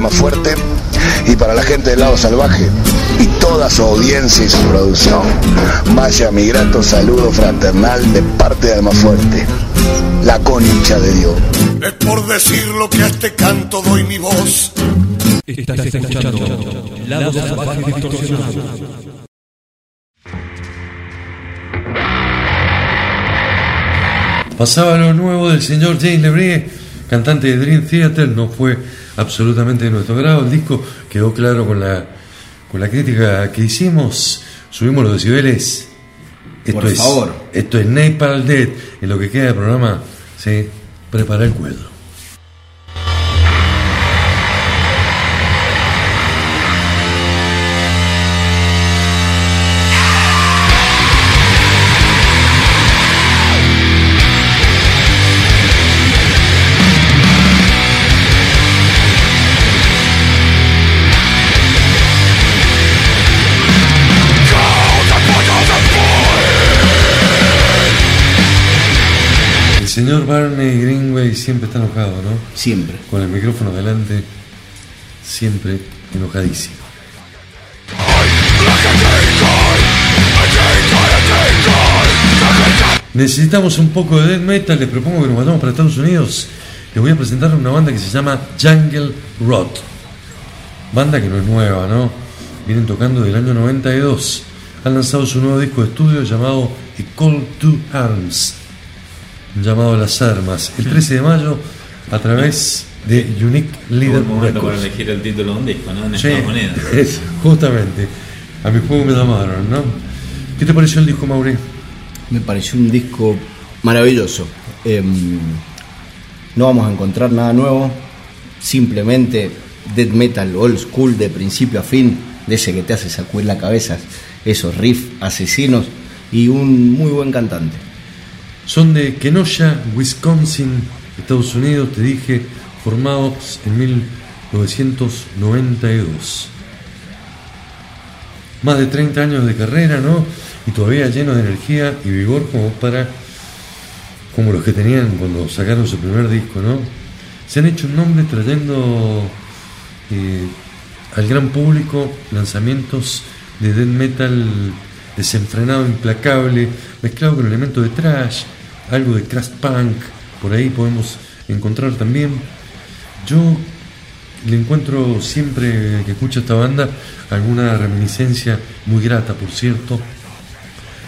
De Almafuerte y para la gente del lado salvaje y toda su audiencia y su producción, vaya mi grato saludo fraternal de parte de Almafuerte. La concha de Dios. Es por decir lo que a este canto doy mi voz. Estás escuchando Lado Salvaje Distorsionado. Pasaba lo nuevo del señor James Lebré, cantante de Dream Theater, no fue absolutamente de nuestro grado. El disco quedó claro con la, con la crítica que hicimos. Subimos los decibeles. Esto Por es, favor. Esto es Napalm Dead. En lo que queda del programa, sí, prepara el cuello. Barney Greenway siempre está enojado, ¿no? Siempre. Con el micrófono delante, siempre enojadísimo. Necesitamos un poco de death metal, les propongo que nos vayamos para Estados Unidos. Les voy a presentar una banda que se llama Jungle Rot. Banda que no es nueva, ¿no? Vienen tocando del año 92. Han lanzado su nuevo disco de estudio llamado A Call to Arms. Llamado a las armas. El 13 de mayo a través de Unique Leader momento para elegir el título de un disco, ¿no? En Sí, [LAUGHS] es, justamente. A mi juego me llamaron, ¿no? ¿Qué te pareció el disco, Mauri? Me pareció un disco maravilloso. Em, no vamos a encontrar nada nuevo, simplemente death metal old school de principio a fin, de ese que te hace sacudir la cabeza, esos riffs asesinos y un muy buen cantante. Son de Kenosha, Wisconsin, Estados Unidos, te dije, formados en 1992. Más de 30 años de carrera, ¿no? Y todavía llenos de energía y vigor como para como los que tenían cuando sacaron su primer disco, ¿no? Se han hecho un nombre trayendo eh, al gran público lanzamientos de death metal desenfrenado, implacable, mezclado con elementos de trash, algo de crash punk, por ahí podemos encontrar también. Yo le encuentro siempre que escucho esta banda alguna reminiscencia muy grata, por cierto,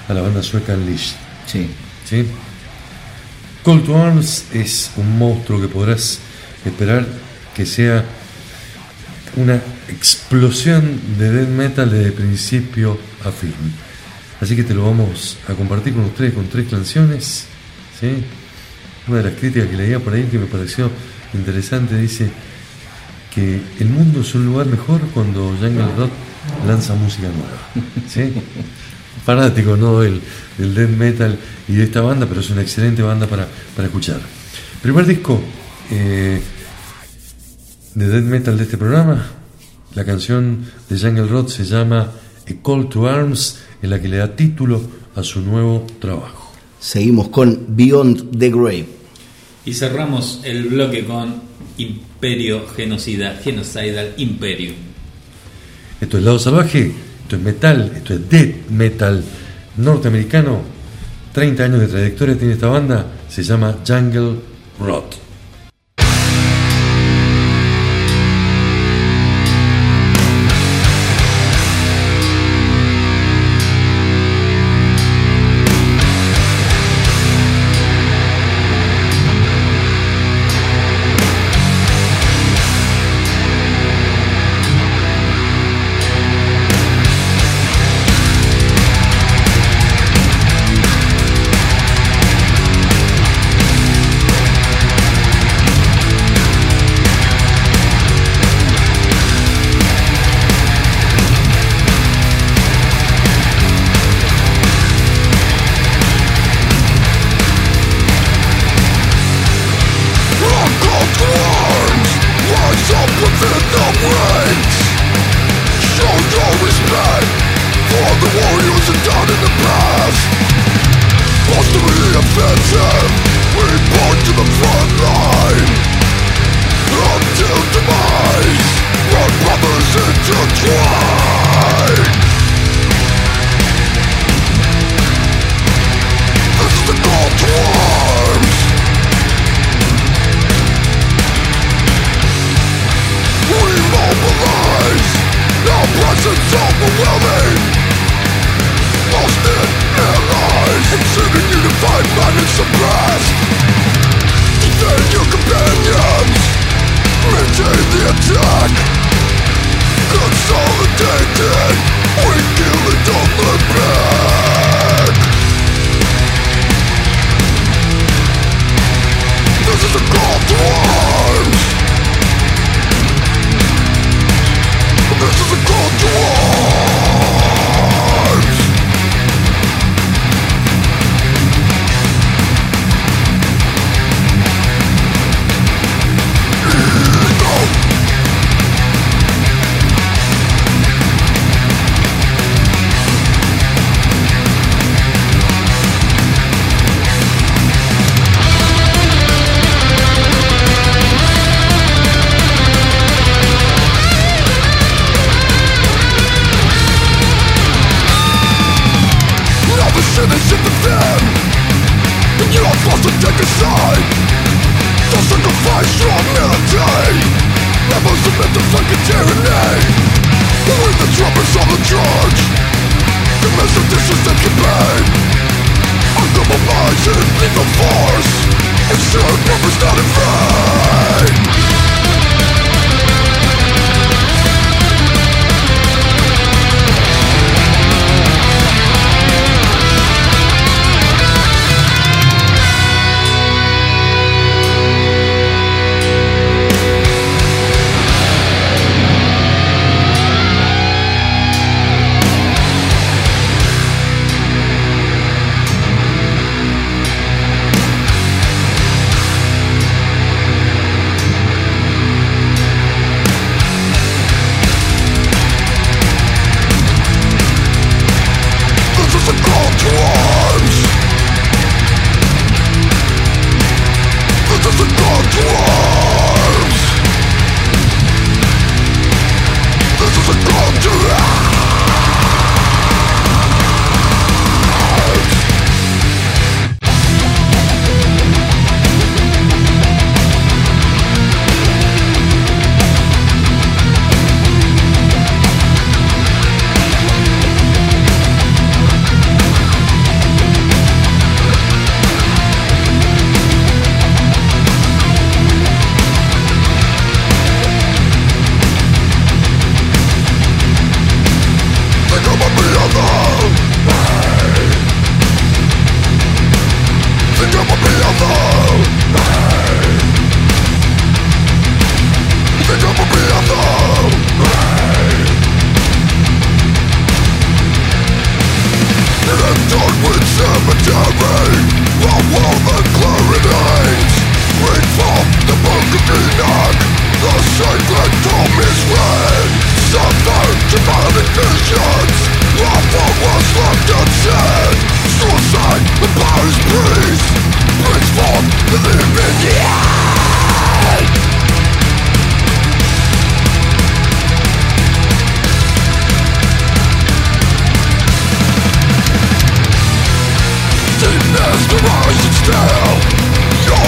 a la banda sueca Unleashed. Sí. ¿sí? Call to Arms es un monstruo que podrás esperar que sea una explosión de death metal desde principio a fin. Así que te lo vamos a compartir con ustedes con tres canciones. ¿sí? Una de las críticas que leía por ahí que me pareció interesante dice que el mundo es un lugar mejor cuando Jungle Rock lanza música nueva. ¿sí? [LAUGHS] Fanático ¿no? del, del death metal y de esta banda, pero es una excelente banda para, para escuchar. Primer disco eh, de death metal de este programa, la canción de Jungle Rock se llama A Call to Arms, en la que le da título a su nuevo trabajo. Seguimos con Beyond the Grave. Y cerramos el bloque con Imperio Genocida, Genocidal Imperium. Esto es Lado Salvaje, esto es metal, esto es death metal norteamericano. 30 años de trayectoria tiene esta banda, se llama Jungle Rot.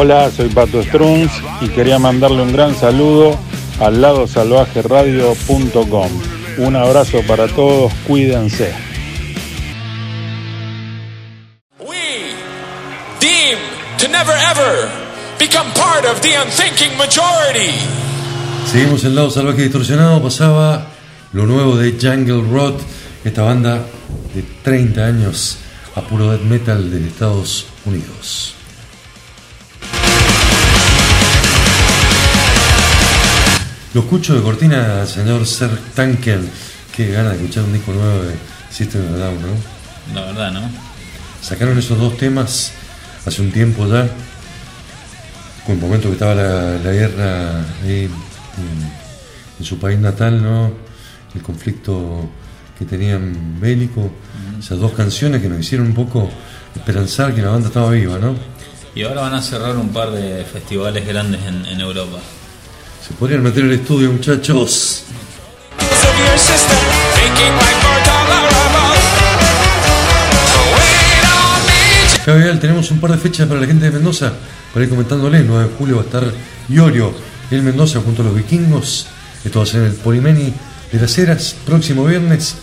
Hola, soy Pato Strunz y quería mandarle un gran saludo al lado radio.com. Un abrazo para todos, cuídense. Deem to never ever become part of the unthinking majority. Seguimos en lado salvaje distorsionado. Pasaba lo nuevo de Jungle Rot, esta banda de 30 años a puro death metal de Estados Unidos. Lo escucho de cortina, señor Ser Tanken. Qué gana de escuchar un disco nuevo de System of Down, ¿no? La verdad, ¿no? Sacaron esos dos temas hace un tiempo ya, con el momento que estaba la, la guerra ahí en, en su país natal, ¿no? El conflicto que tenían bélico, esas dos canciones que nos hicieron un poco esperanzar que la banda estaba viva, ¿no? Y ahora van a cerrar un par de festivales grandes en, en Europa. Se podrían meter en el estudio, muchachos. Javier, tenemos un par de fechas para la gente de Mendoza, para ir comentándole. El 9 de julio va a estar Iorio en Mendoza junto a los vikingos. Esto va a ser en el Polimeni de las Heras, próximo viernes.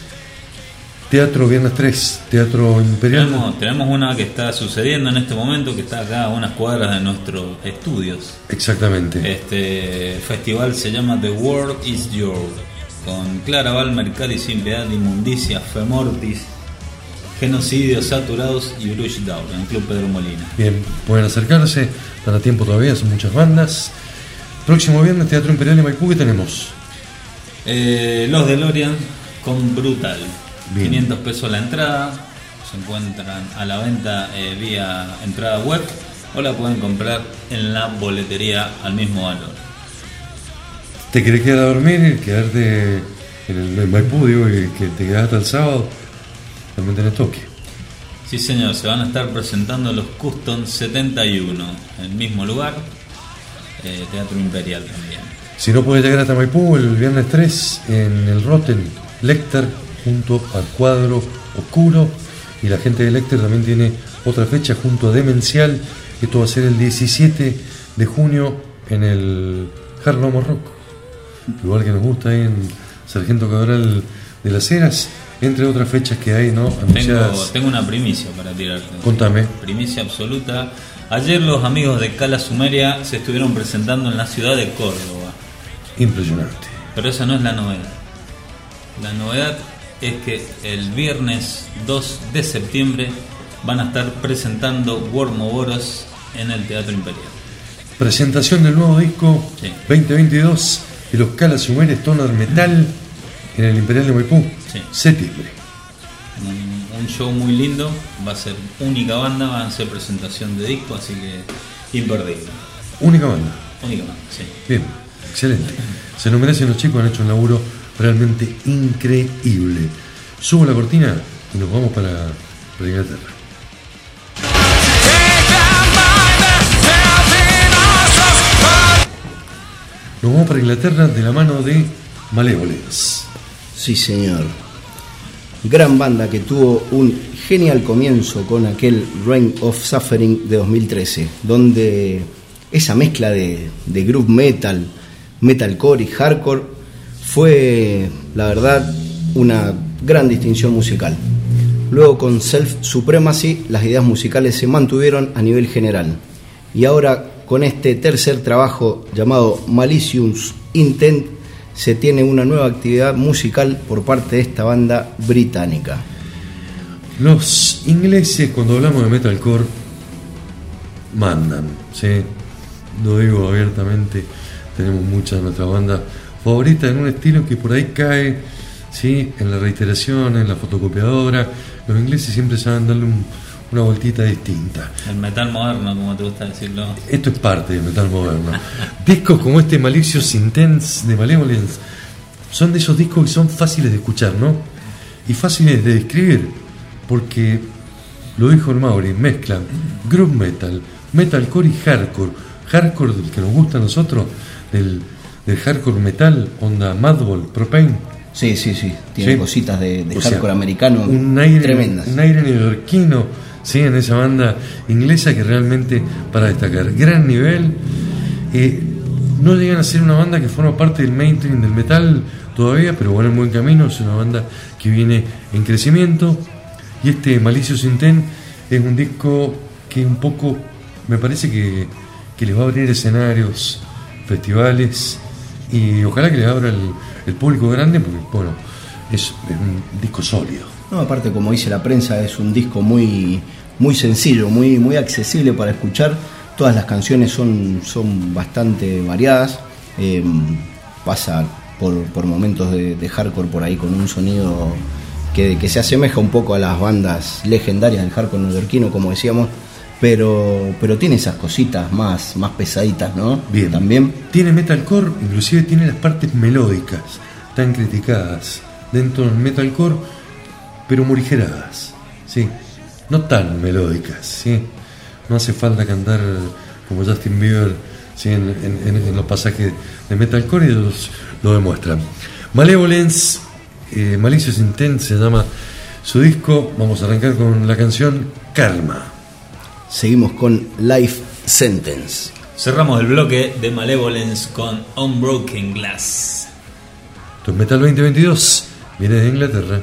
Teatro Viernes 3, Teatro Imperial. Tenemos, tenemos una que está sucediendo en este momento, que está acá a unas cuadras de nuestros estudios. Exactamente. Este festival se llama The World Is Your, con Clara Balmer, Cáliz Impiedad, Inmundicia, Femortis, Genocidios Saturados y Bruce Down, en el Club Pedro Molina. Bien, pueden acercarse, están a tiempo todavía, son muchas bandas. Próximo viernes, Teatro Imperial de Maipú, ¿qué tenemos? Eh, los DeLorean con Brutal. Bien. 500 pesos la entrada. Se encuentran a la venta eh, vía entrada web o la pueden comprar en la boletería al mismo valor. ¿Te querés quedar a dormir, quedarte en el en Maipú, digo, y que te quedas hasta el sábado? También tenés toque. Sí, señor, se van a estar presentando los Custom 71 en el mismo lugar. eh, Teatro Imperial también. Si no puedes llegar hasta Maipú, el viernes 3 en el Rotten Lecter junto al cuadro Oscuro. Y la gente de Lecter también tiene otra fecha junto a Demencial. Esto va a ser el 17 de junio en el Hard Lomo Rock. Lugar que nos gusta ahí en Sargento Cabral de las Heras. Entre otras fechas que hay, ¿no? Tengo, tengo una primicia para tirarte. Contame. Primicia absoluta. Ayer los amigos de Cala Sumeria se estuvieron presentando en la ciudad de Córdoba. Impresionante. Pero esa no es la novedad. La novedad es que el viernes 2 de septiembre van a estar presentando Wormoboros en el Teatro Imperial. Presentación del nuevo disco Sí. 2022 de los Cala Sumeres Stoner Metal en el Imperial de Maipú. Sí. Septiembre. Un, un show muy lindo, va a ser única banda, van a ser presentación de disco, así que imperdible. Única banda. Única banda, sí. Bien, excelente. Se lo merecen los chicos, han hecho un laburo realmente increíble. Subo la cortina y nos vamos para, Inglaterra. Nos vamos para Inglaterra de la mano de Malevolence. Sí, señor. Gran banda que tuvo un genial comienzo con aquel Reign of Suffering de 2013, donde esa mezcla de groove metal, metalcore y hardcore fue, la verdad, una gran distinción musical. Luego con Self Supremacy las ideas musicales se mantuvieron a nivel general. Y ahora con este tercer trabajo llamado Malicious Intent se tiene una nueva actividad musical por parte de esta banda británica. Los ingleses, cuando hablamos de metalcore, mandan, ¿sí? Lo digo abiertamente, tenemos muchas de nuestras bandas favoritas en un estilo que por ahí cae, ¿sí? En la reiteración, en la fotocopiadora. Los ingleses siempre saben darle un- una vueltita distinta. El metal moderno, como te gusta decirlo. Esto es parte del metal moderno. [LAUGHS] discos como este Malicious Intense de Malevolence son de esos discos que son fáciles de escuchar, ¿no? Y fáciles de describir, porque lo dijo el Mauri, mezclan groove metal, metalcore y hardcore. Hardcore del que nos gusta a nosotros, del, del hardcore metal, onda Madball, Propane. Sí, sí, sí. Tiene Sí. cositas de, de sea, hardcore americano un aire, tremendas. Un aire neoyorquino, ¿sí? en esa banda inglesa que realmente para destacar. Gran nivel. Eh, no llegan a ser una banda que forma parte del mainstream del metal todavía, pero bueno, en buen camino. Es una banda que viene en crecimiento. Y este Malicious Intent es un disco que un poco me parece que, que les va a abrir escenarios, festivales y ojalá que les abra el, el público grande porque, bueno, es, un disco sólido. No, aparte, como dice la prensa, es un disco muy, muy sencillo, muy, muy accesible para escuchar. Todas las canciones son, son bastante variadas. Eh, pasa por, por momentos de, de hardcore por ahí con un sonido que, que se asemeja un poco a las bandas legendarias del hardcore neoyorquino, como decíamos, pero, pero tiene esas cositas más, más pesaditas, ¿no? Bien. También. Tiene metalcore, inclusive tiene las partes melódicas, tan criticadas dentro del metalcore, pero morigeradas, ¿sí? No tan melódicas, ¿sí? No hace falta cantar como Justin Bieber ¿sí? en, en- en- los pasajes de metalcore y ellos lo demuestran. Malevolence, eh, Malicious Intent se llama su disco. Vamos a arrancar con la canción Karma. Seguimos con Life Sentence. Cerramos el bloque de Malevolence con Unbroken Glass. Es Metal 2022, viene de Inglaterra.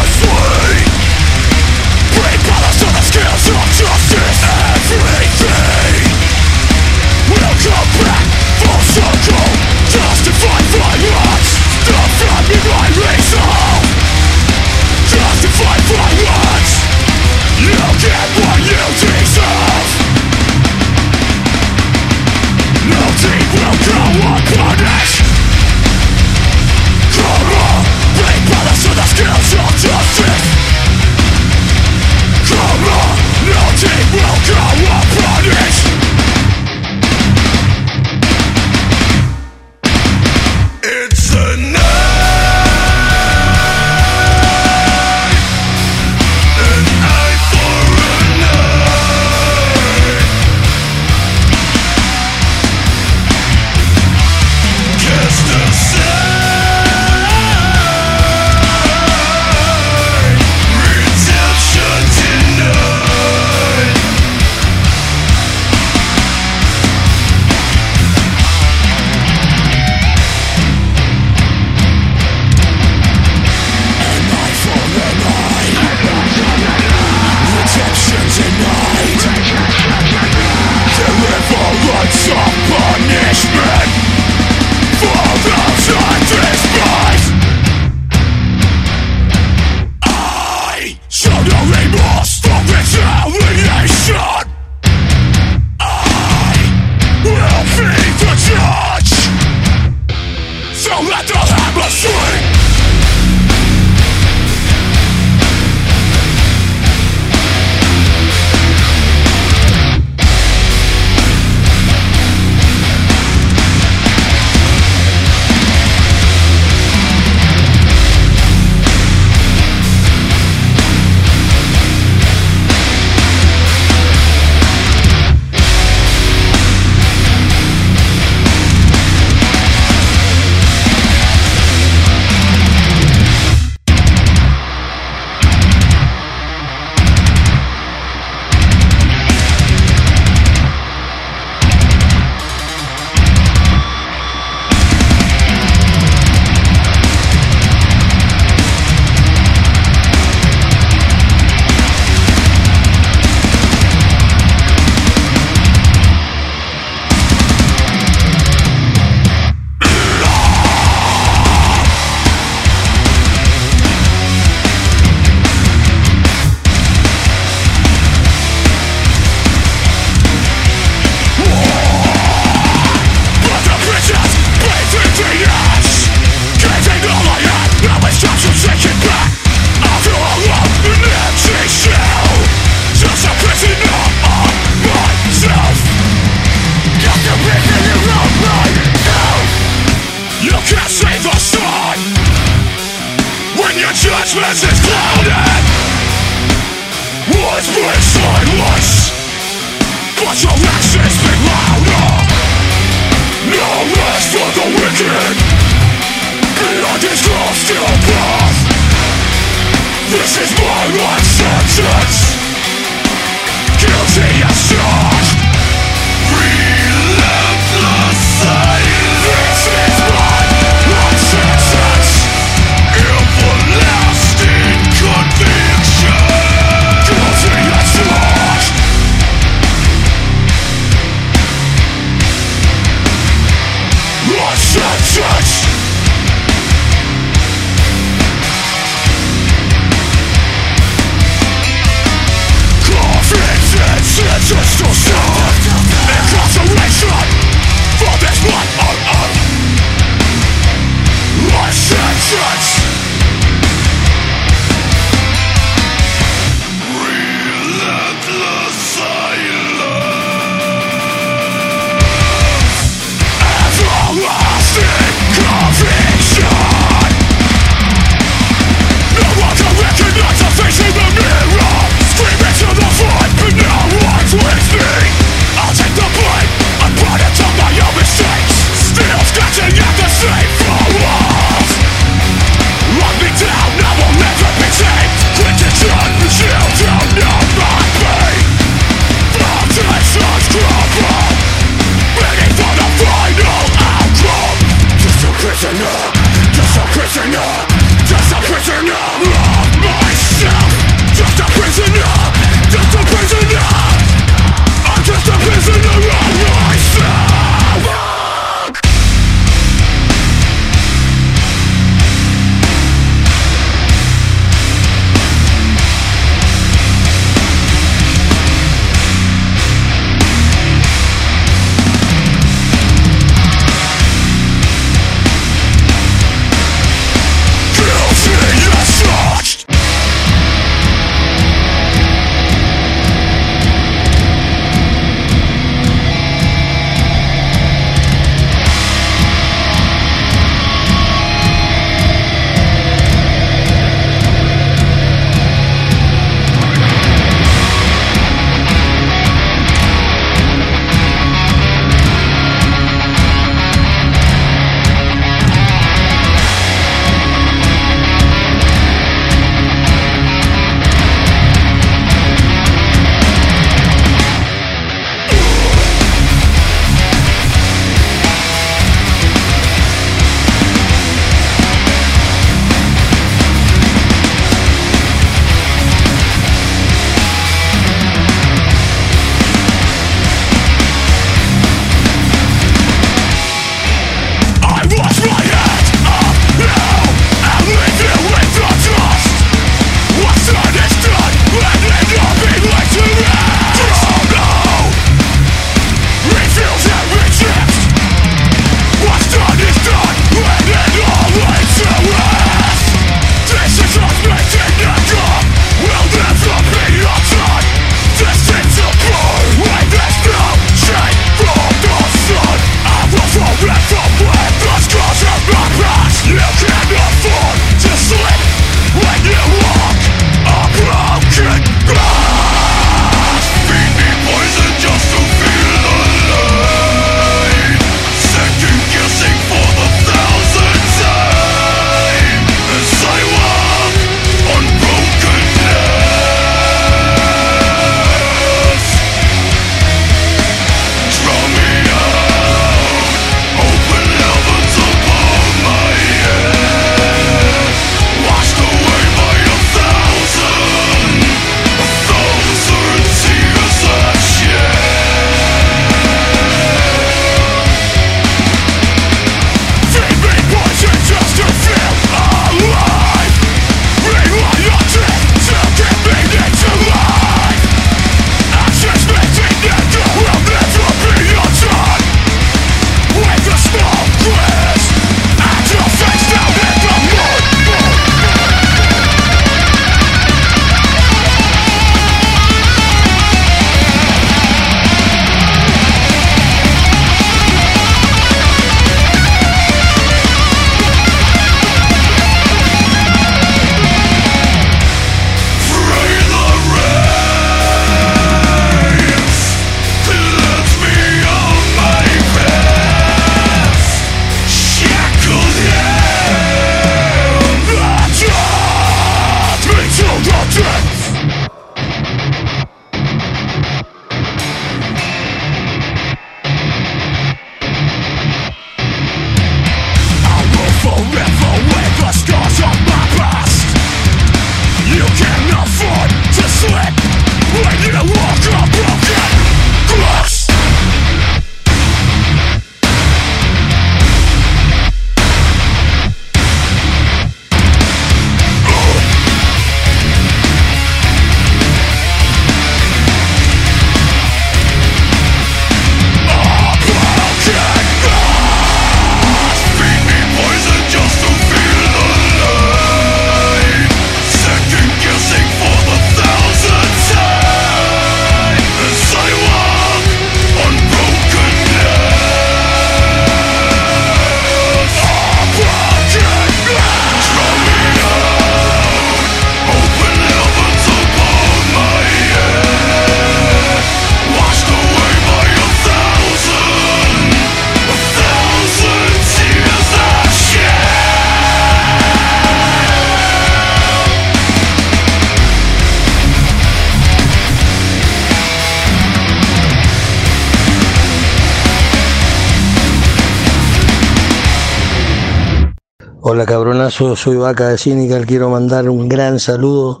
Cabronazo, soy Vaca de Cínica, quiero mandar un gran saludo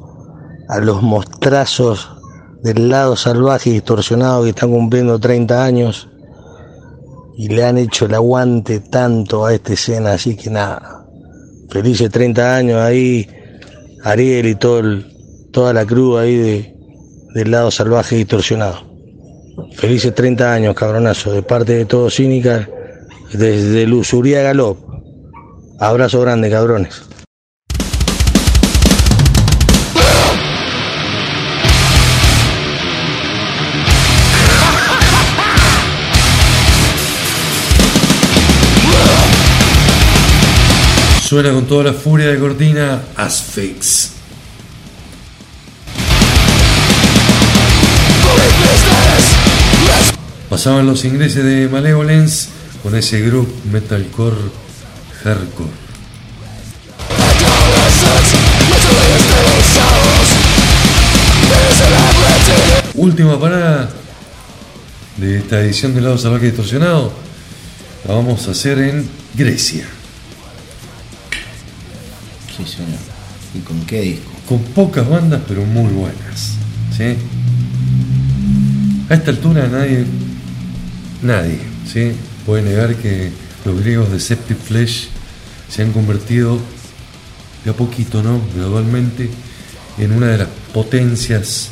a los mostrazos del lado salvaje y distorsionado que están cumpliendo 30 años y le han hecho el aguante tanto a esta escena, así que nada, felices 30 años ahí, Ariel y todo el- toda la cruz ahí de, del lado salvaje y distorsionado. Felices 30 años, cabronazo, de parte de todo Cínica, desde Luzuría Galop. Abrazo grande, cabrones. Suena con toda la furia de cortina Asphyx. Pasaban los ingleses de Malevolence con ese grupo metalcore hardcore. Última parada de esta edición del lado salvaje distorsionado. La vamos a hacer en Grecia. Sí, señor. ¿Y con qué disco? con pocas bandas pero muy buenas. ¿sí? A esta altura nadie, nadie ¿sí? puede negar que los griegos de Septic Flesh se han convertido de a poquito, ¿no? gradualmente, en una de las potencias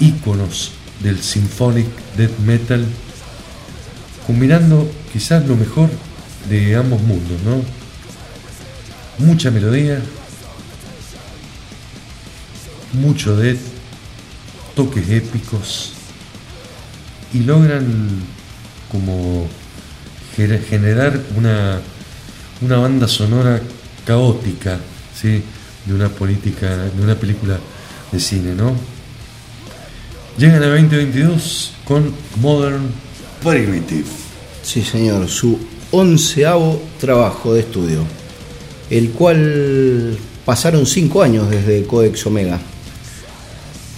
íconos del symphonic death metal, combinando quizás lo mejor de ambos mundos, ¿no? Mucha melodía, mucho death, toques épicos y logran como generar una, una banda sonora caótica, ¿sí? de una política, de una película de cine, ¿no? Llegan a 2022 con Modern Primitive. Sí, señor, su onceavo trabajo de estudio, el cual pasaron cinco años desde Codex Omega.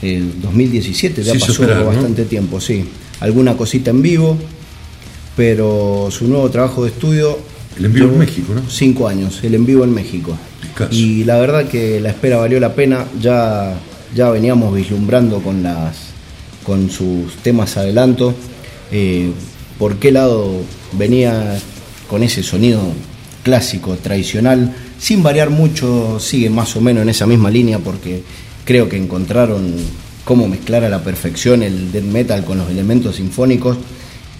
El 2017 ya hizo pasó bastante tiempo, sí. Alguna cosita en vivo, pero su nuevo trabajo de estudio. El en vivo en México, ¿no? Cinco años, el en vivo en México. Y la verdad que la espera valió la pena. Ya, ya veníamos vislumbrando con las con sus temas adelanto. eh, por qué lado venía con ese sonido clásico, tradicional, sin variar mucho, sigue más o menos en esa misma línea porque creo que encontraron cómo mezclar a la perfección el death metal con los elementos sinfónicos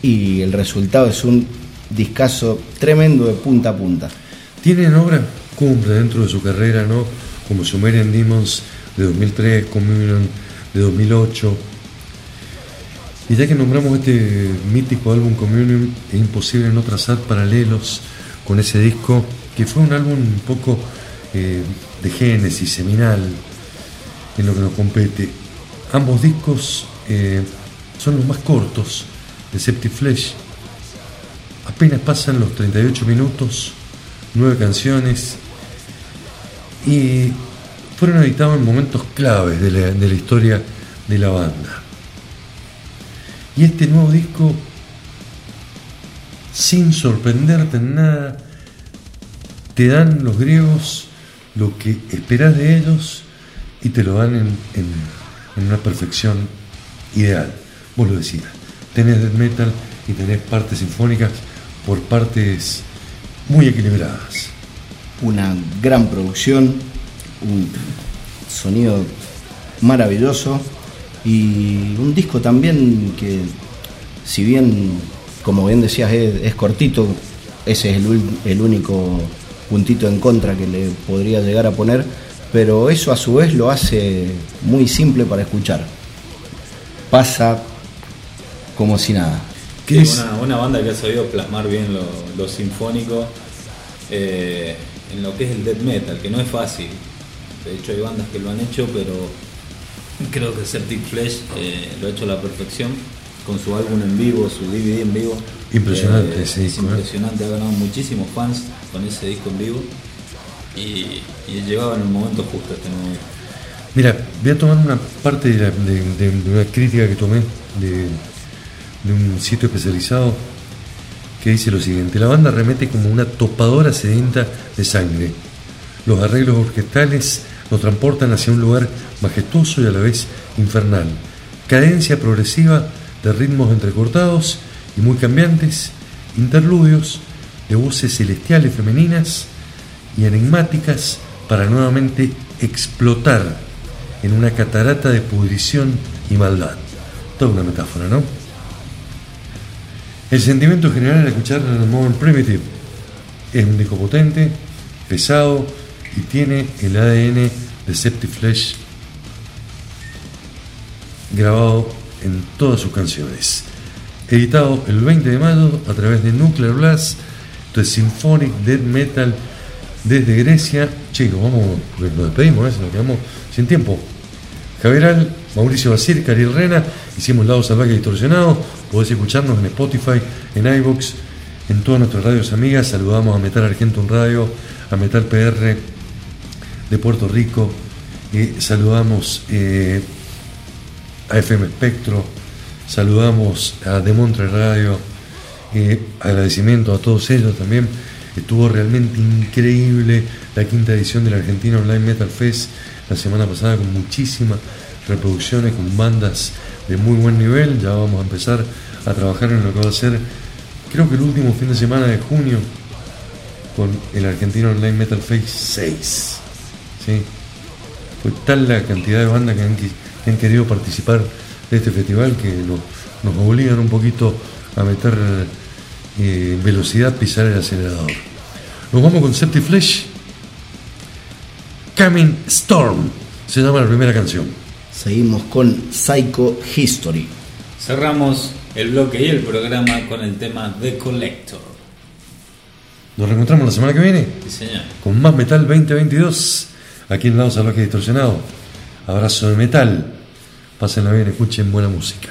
y el resultado es un discazo tremendo de punta a punta. Tienen obras cumbre dentro de su carrera, ¿no? Como Sumerian Demons de 2003, Communion de 2008. Y ya que nombramos este mítico álbum Communion, es imposible no trazar paralelos con ese disco, que fue un álbum un poco eh, de génesis, seminal, en lo que nos compete. Ambos discos eh, son los más cortos de Flesh. Apenas pasan los 38 minutos, nueve canciones, y fueron editados en momentos claves de la, historia de la banda. Y este nuevo disco, sin sorprenderte en nada, te dan los griegos lo que esperás de ellos y te lo dan en, en- en una perfección ideal. Vos lo decías, tenés death metal y tenés partes sinfónicas por partes muy equilibradas. una gran producción, un sonido maravilloso y un disco también que si bien, como bien decías, es, es cortito, ese es el, el único puntito en contra que le podría llegar a poner, pero eso a su vez lo hace muy simple para escuchar. Pasa como si nada. Sí, una, una banda que ha sabido plasmar bien lo, lo sinfónico eh, en lo que es el death metal, que no es fácil. De hecho hay bandas que lo han hecho, pero creo que Septic Flesh eh, lo ha hecho a la perfección con su álbum en vivo, su DVD en vivo. Impresionante Eh, ese es disco, ¿eh? impresionante, ha ganado muchísimos fans con ese disco en vivo y, y llegaba en el momento justo este disco. Mira, voy a tomar una parte de, la- de- de- de una crítica que tomé de, de un sitio especializado que dice lo siguiente, la banda remete como una topadora sedienta de sangre. Los arreglos orquestales nos transportan hacia un lugar majestuoso y a la vez infernal. Cadencia progresiva de ritmos entrecortados y muy cambiantes, interludios de voces celestiales femeninas y enigmáticas para nuevamente explotar en una catarata de pudrición y maldad. Toda una metáfora, ¿no? El sentimiento general al escuchar Modern Primitive es un disco potente, pesado y tiene el ADN de Septiflesh grabado en todas sus canciones. Editado el 20 de mayo a través de Nuclear Blast, es Symphonic Death Metal desde Grecia. Chicos, vamos, nos despedimos, ¿eh? nos quedamos sin tiempo. Mauricio Basir, Cariel Rena, hicimos Lado Salvaje Distorsionado. Podés escucharnos en Spotify, en iVoox, en todas nuestras radios amigas. Saludamos a Metal Argentum Radio, a Metal PR de Puerto Rico. Y saludamos eh, a FM Espectro. Saludamos a Demontre Radio. Eh, agradecimiento a todos ellos también. Estuvo realmente increíble la quinta edición del Argentina Online Metal Fest la semana pasada con muchísimas reproducciones, con bandas de muy buen nivel. Ya vamos a empezar a trabajar en lo que va a ser, creo que el último fin de semana de junio, con el Argentino Online Metal Fest 6. ¿sí? Fue tal la cantidad de bandas que han, que han querido participar de este festival que nos, nos obligan un poquito a meter eh, velocidad, pisar el acelerador. Nos vamos con Septiflesh. Coming Storm se llama la primera canción. Seguimos con Psycho History. Cerramos el bloque y el programa con el tema The Collector. Nos reencontramos la semana que viene Sí, señor. con más Metal 2022 aquí en Lado Salvaje Distorsionado. Abrazo de metal. Pásenla bien, escuchen buena música.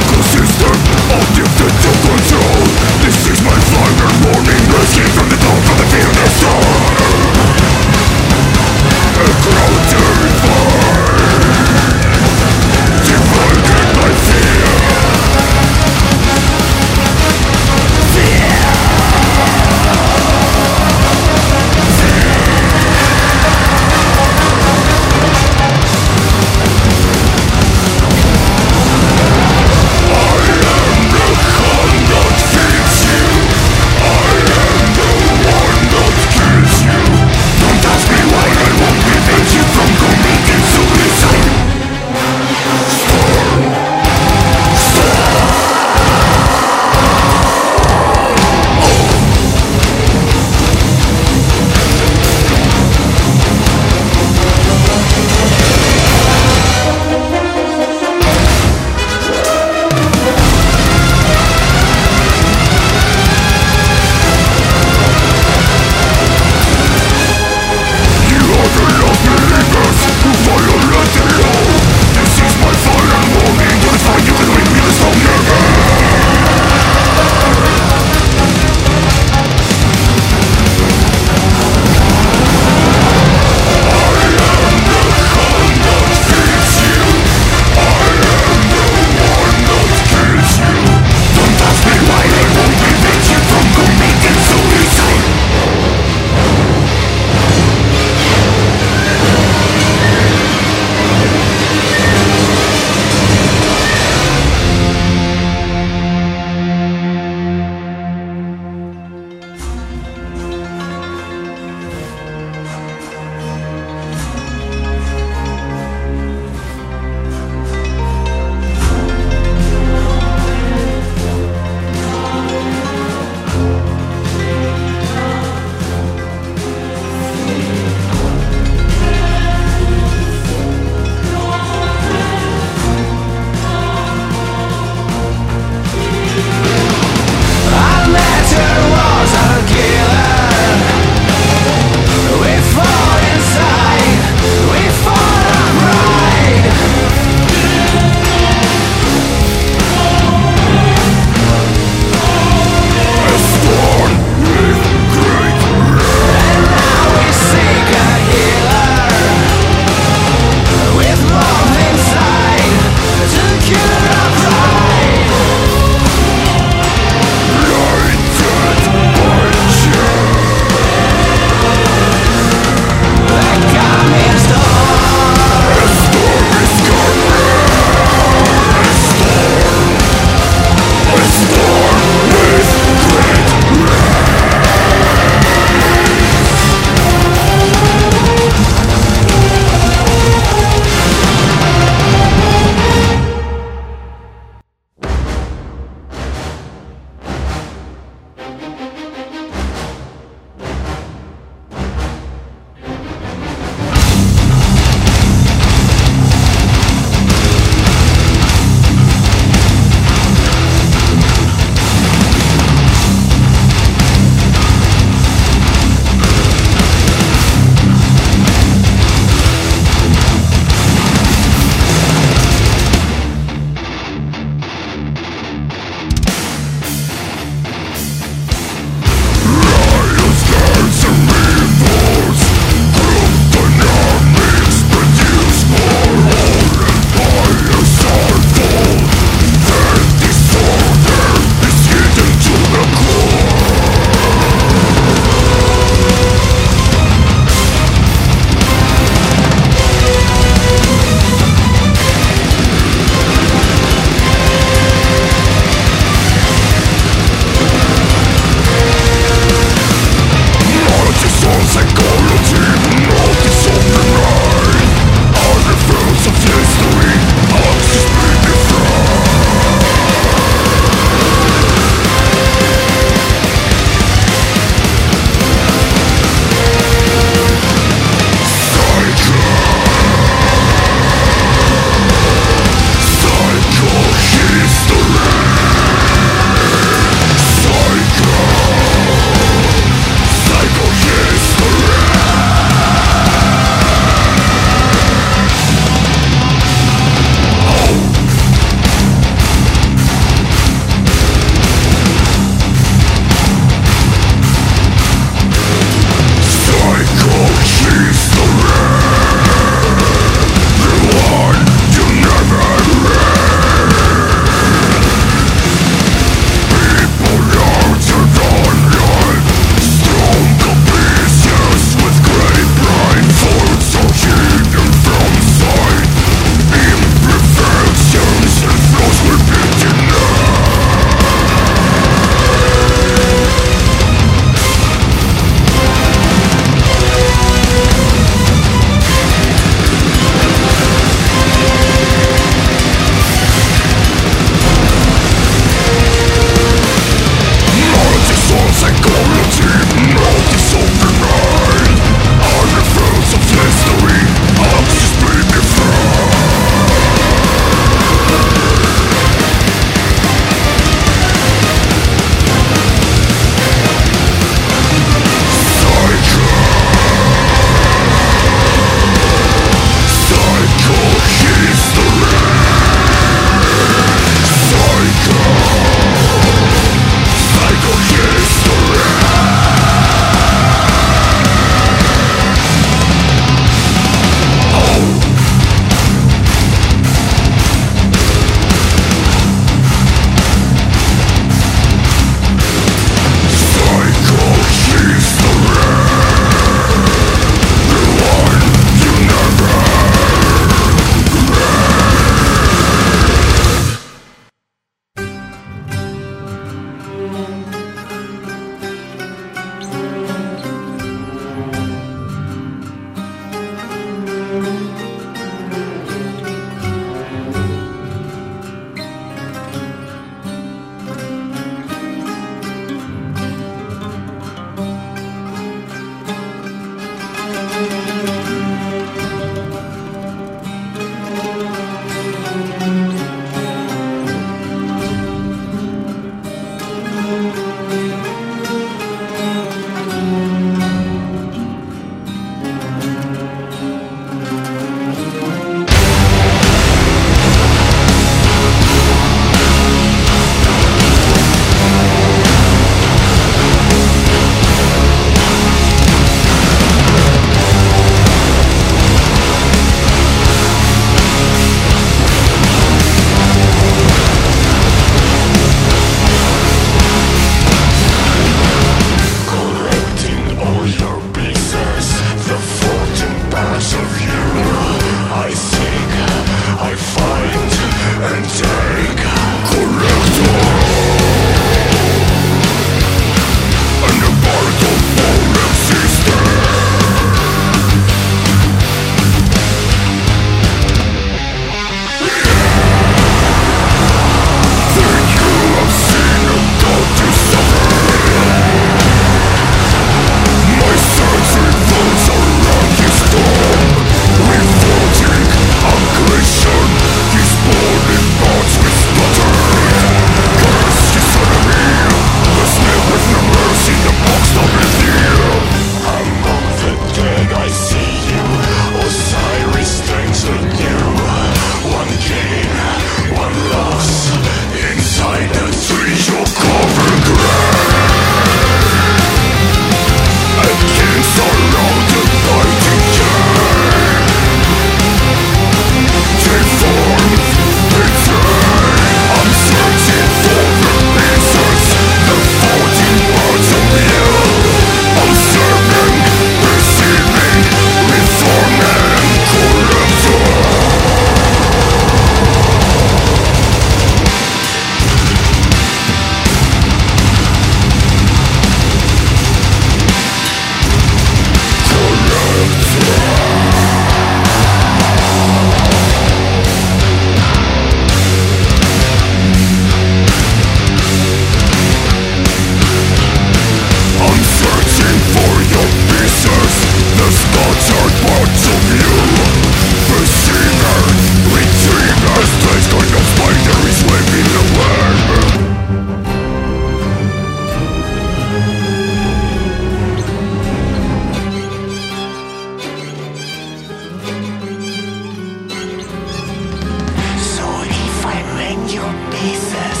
oasis.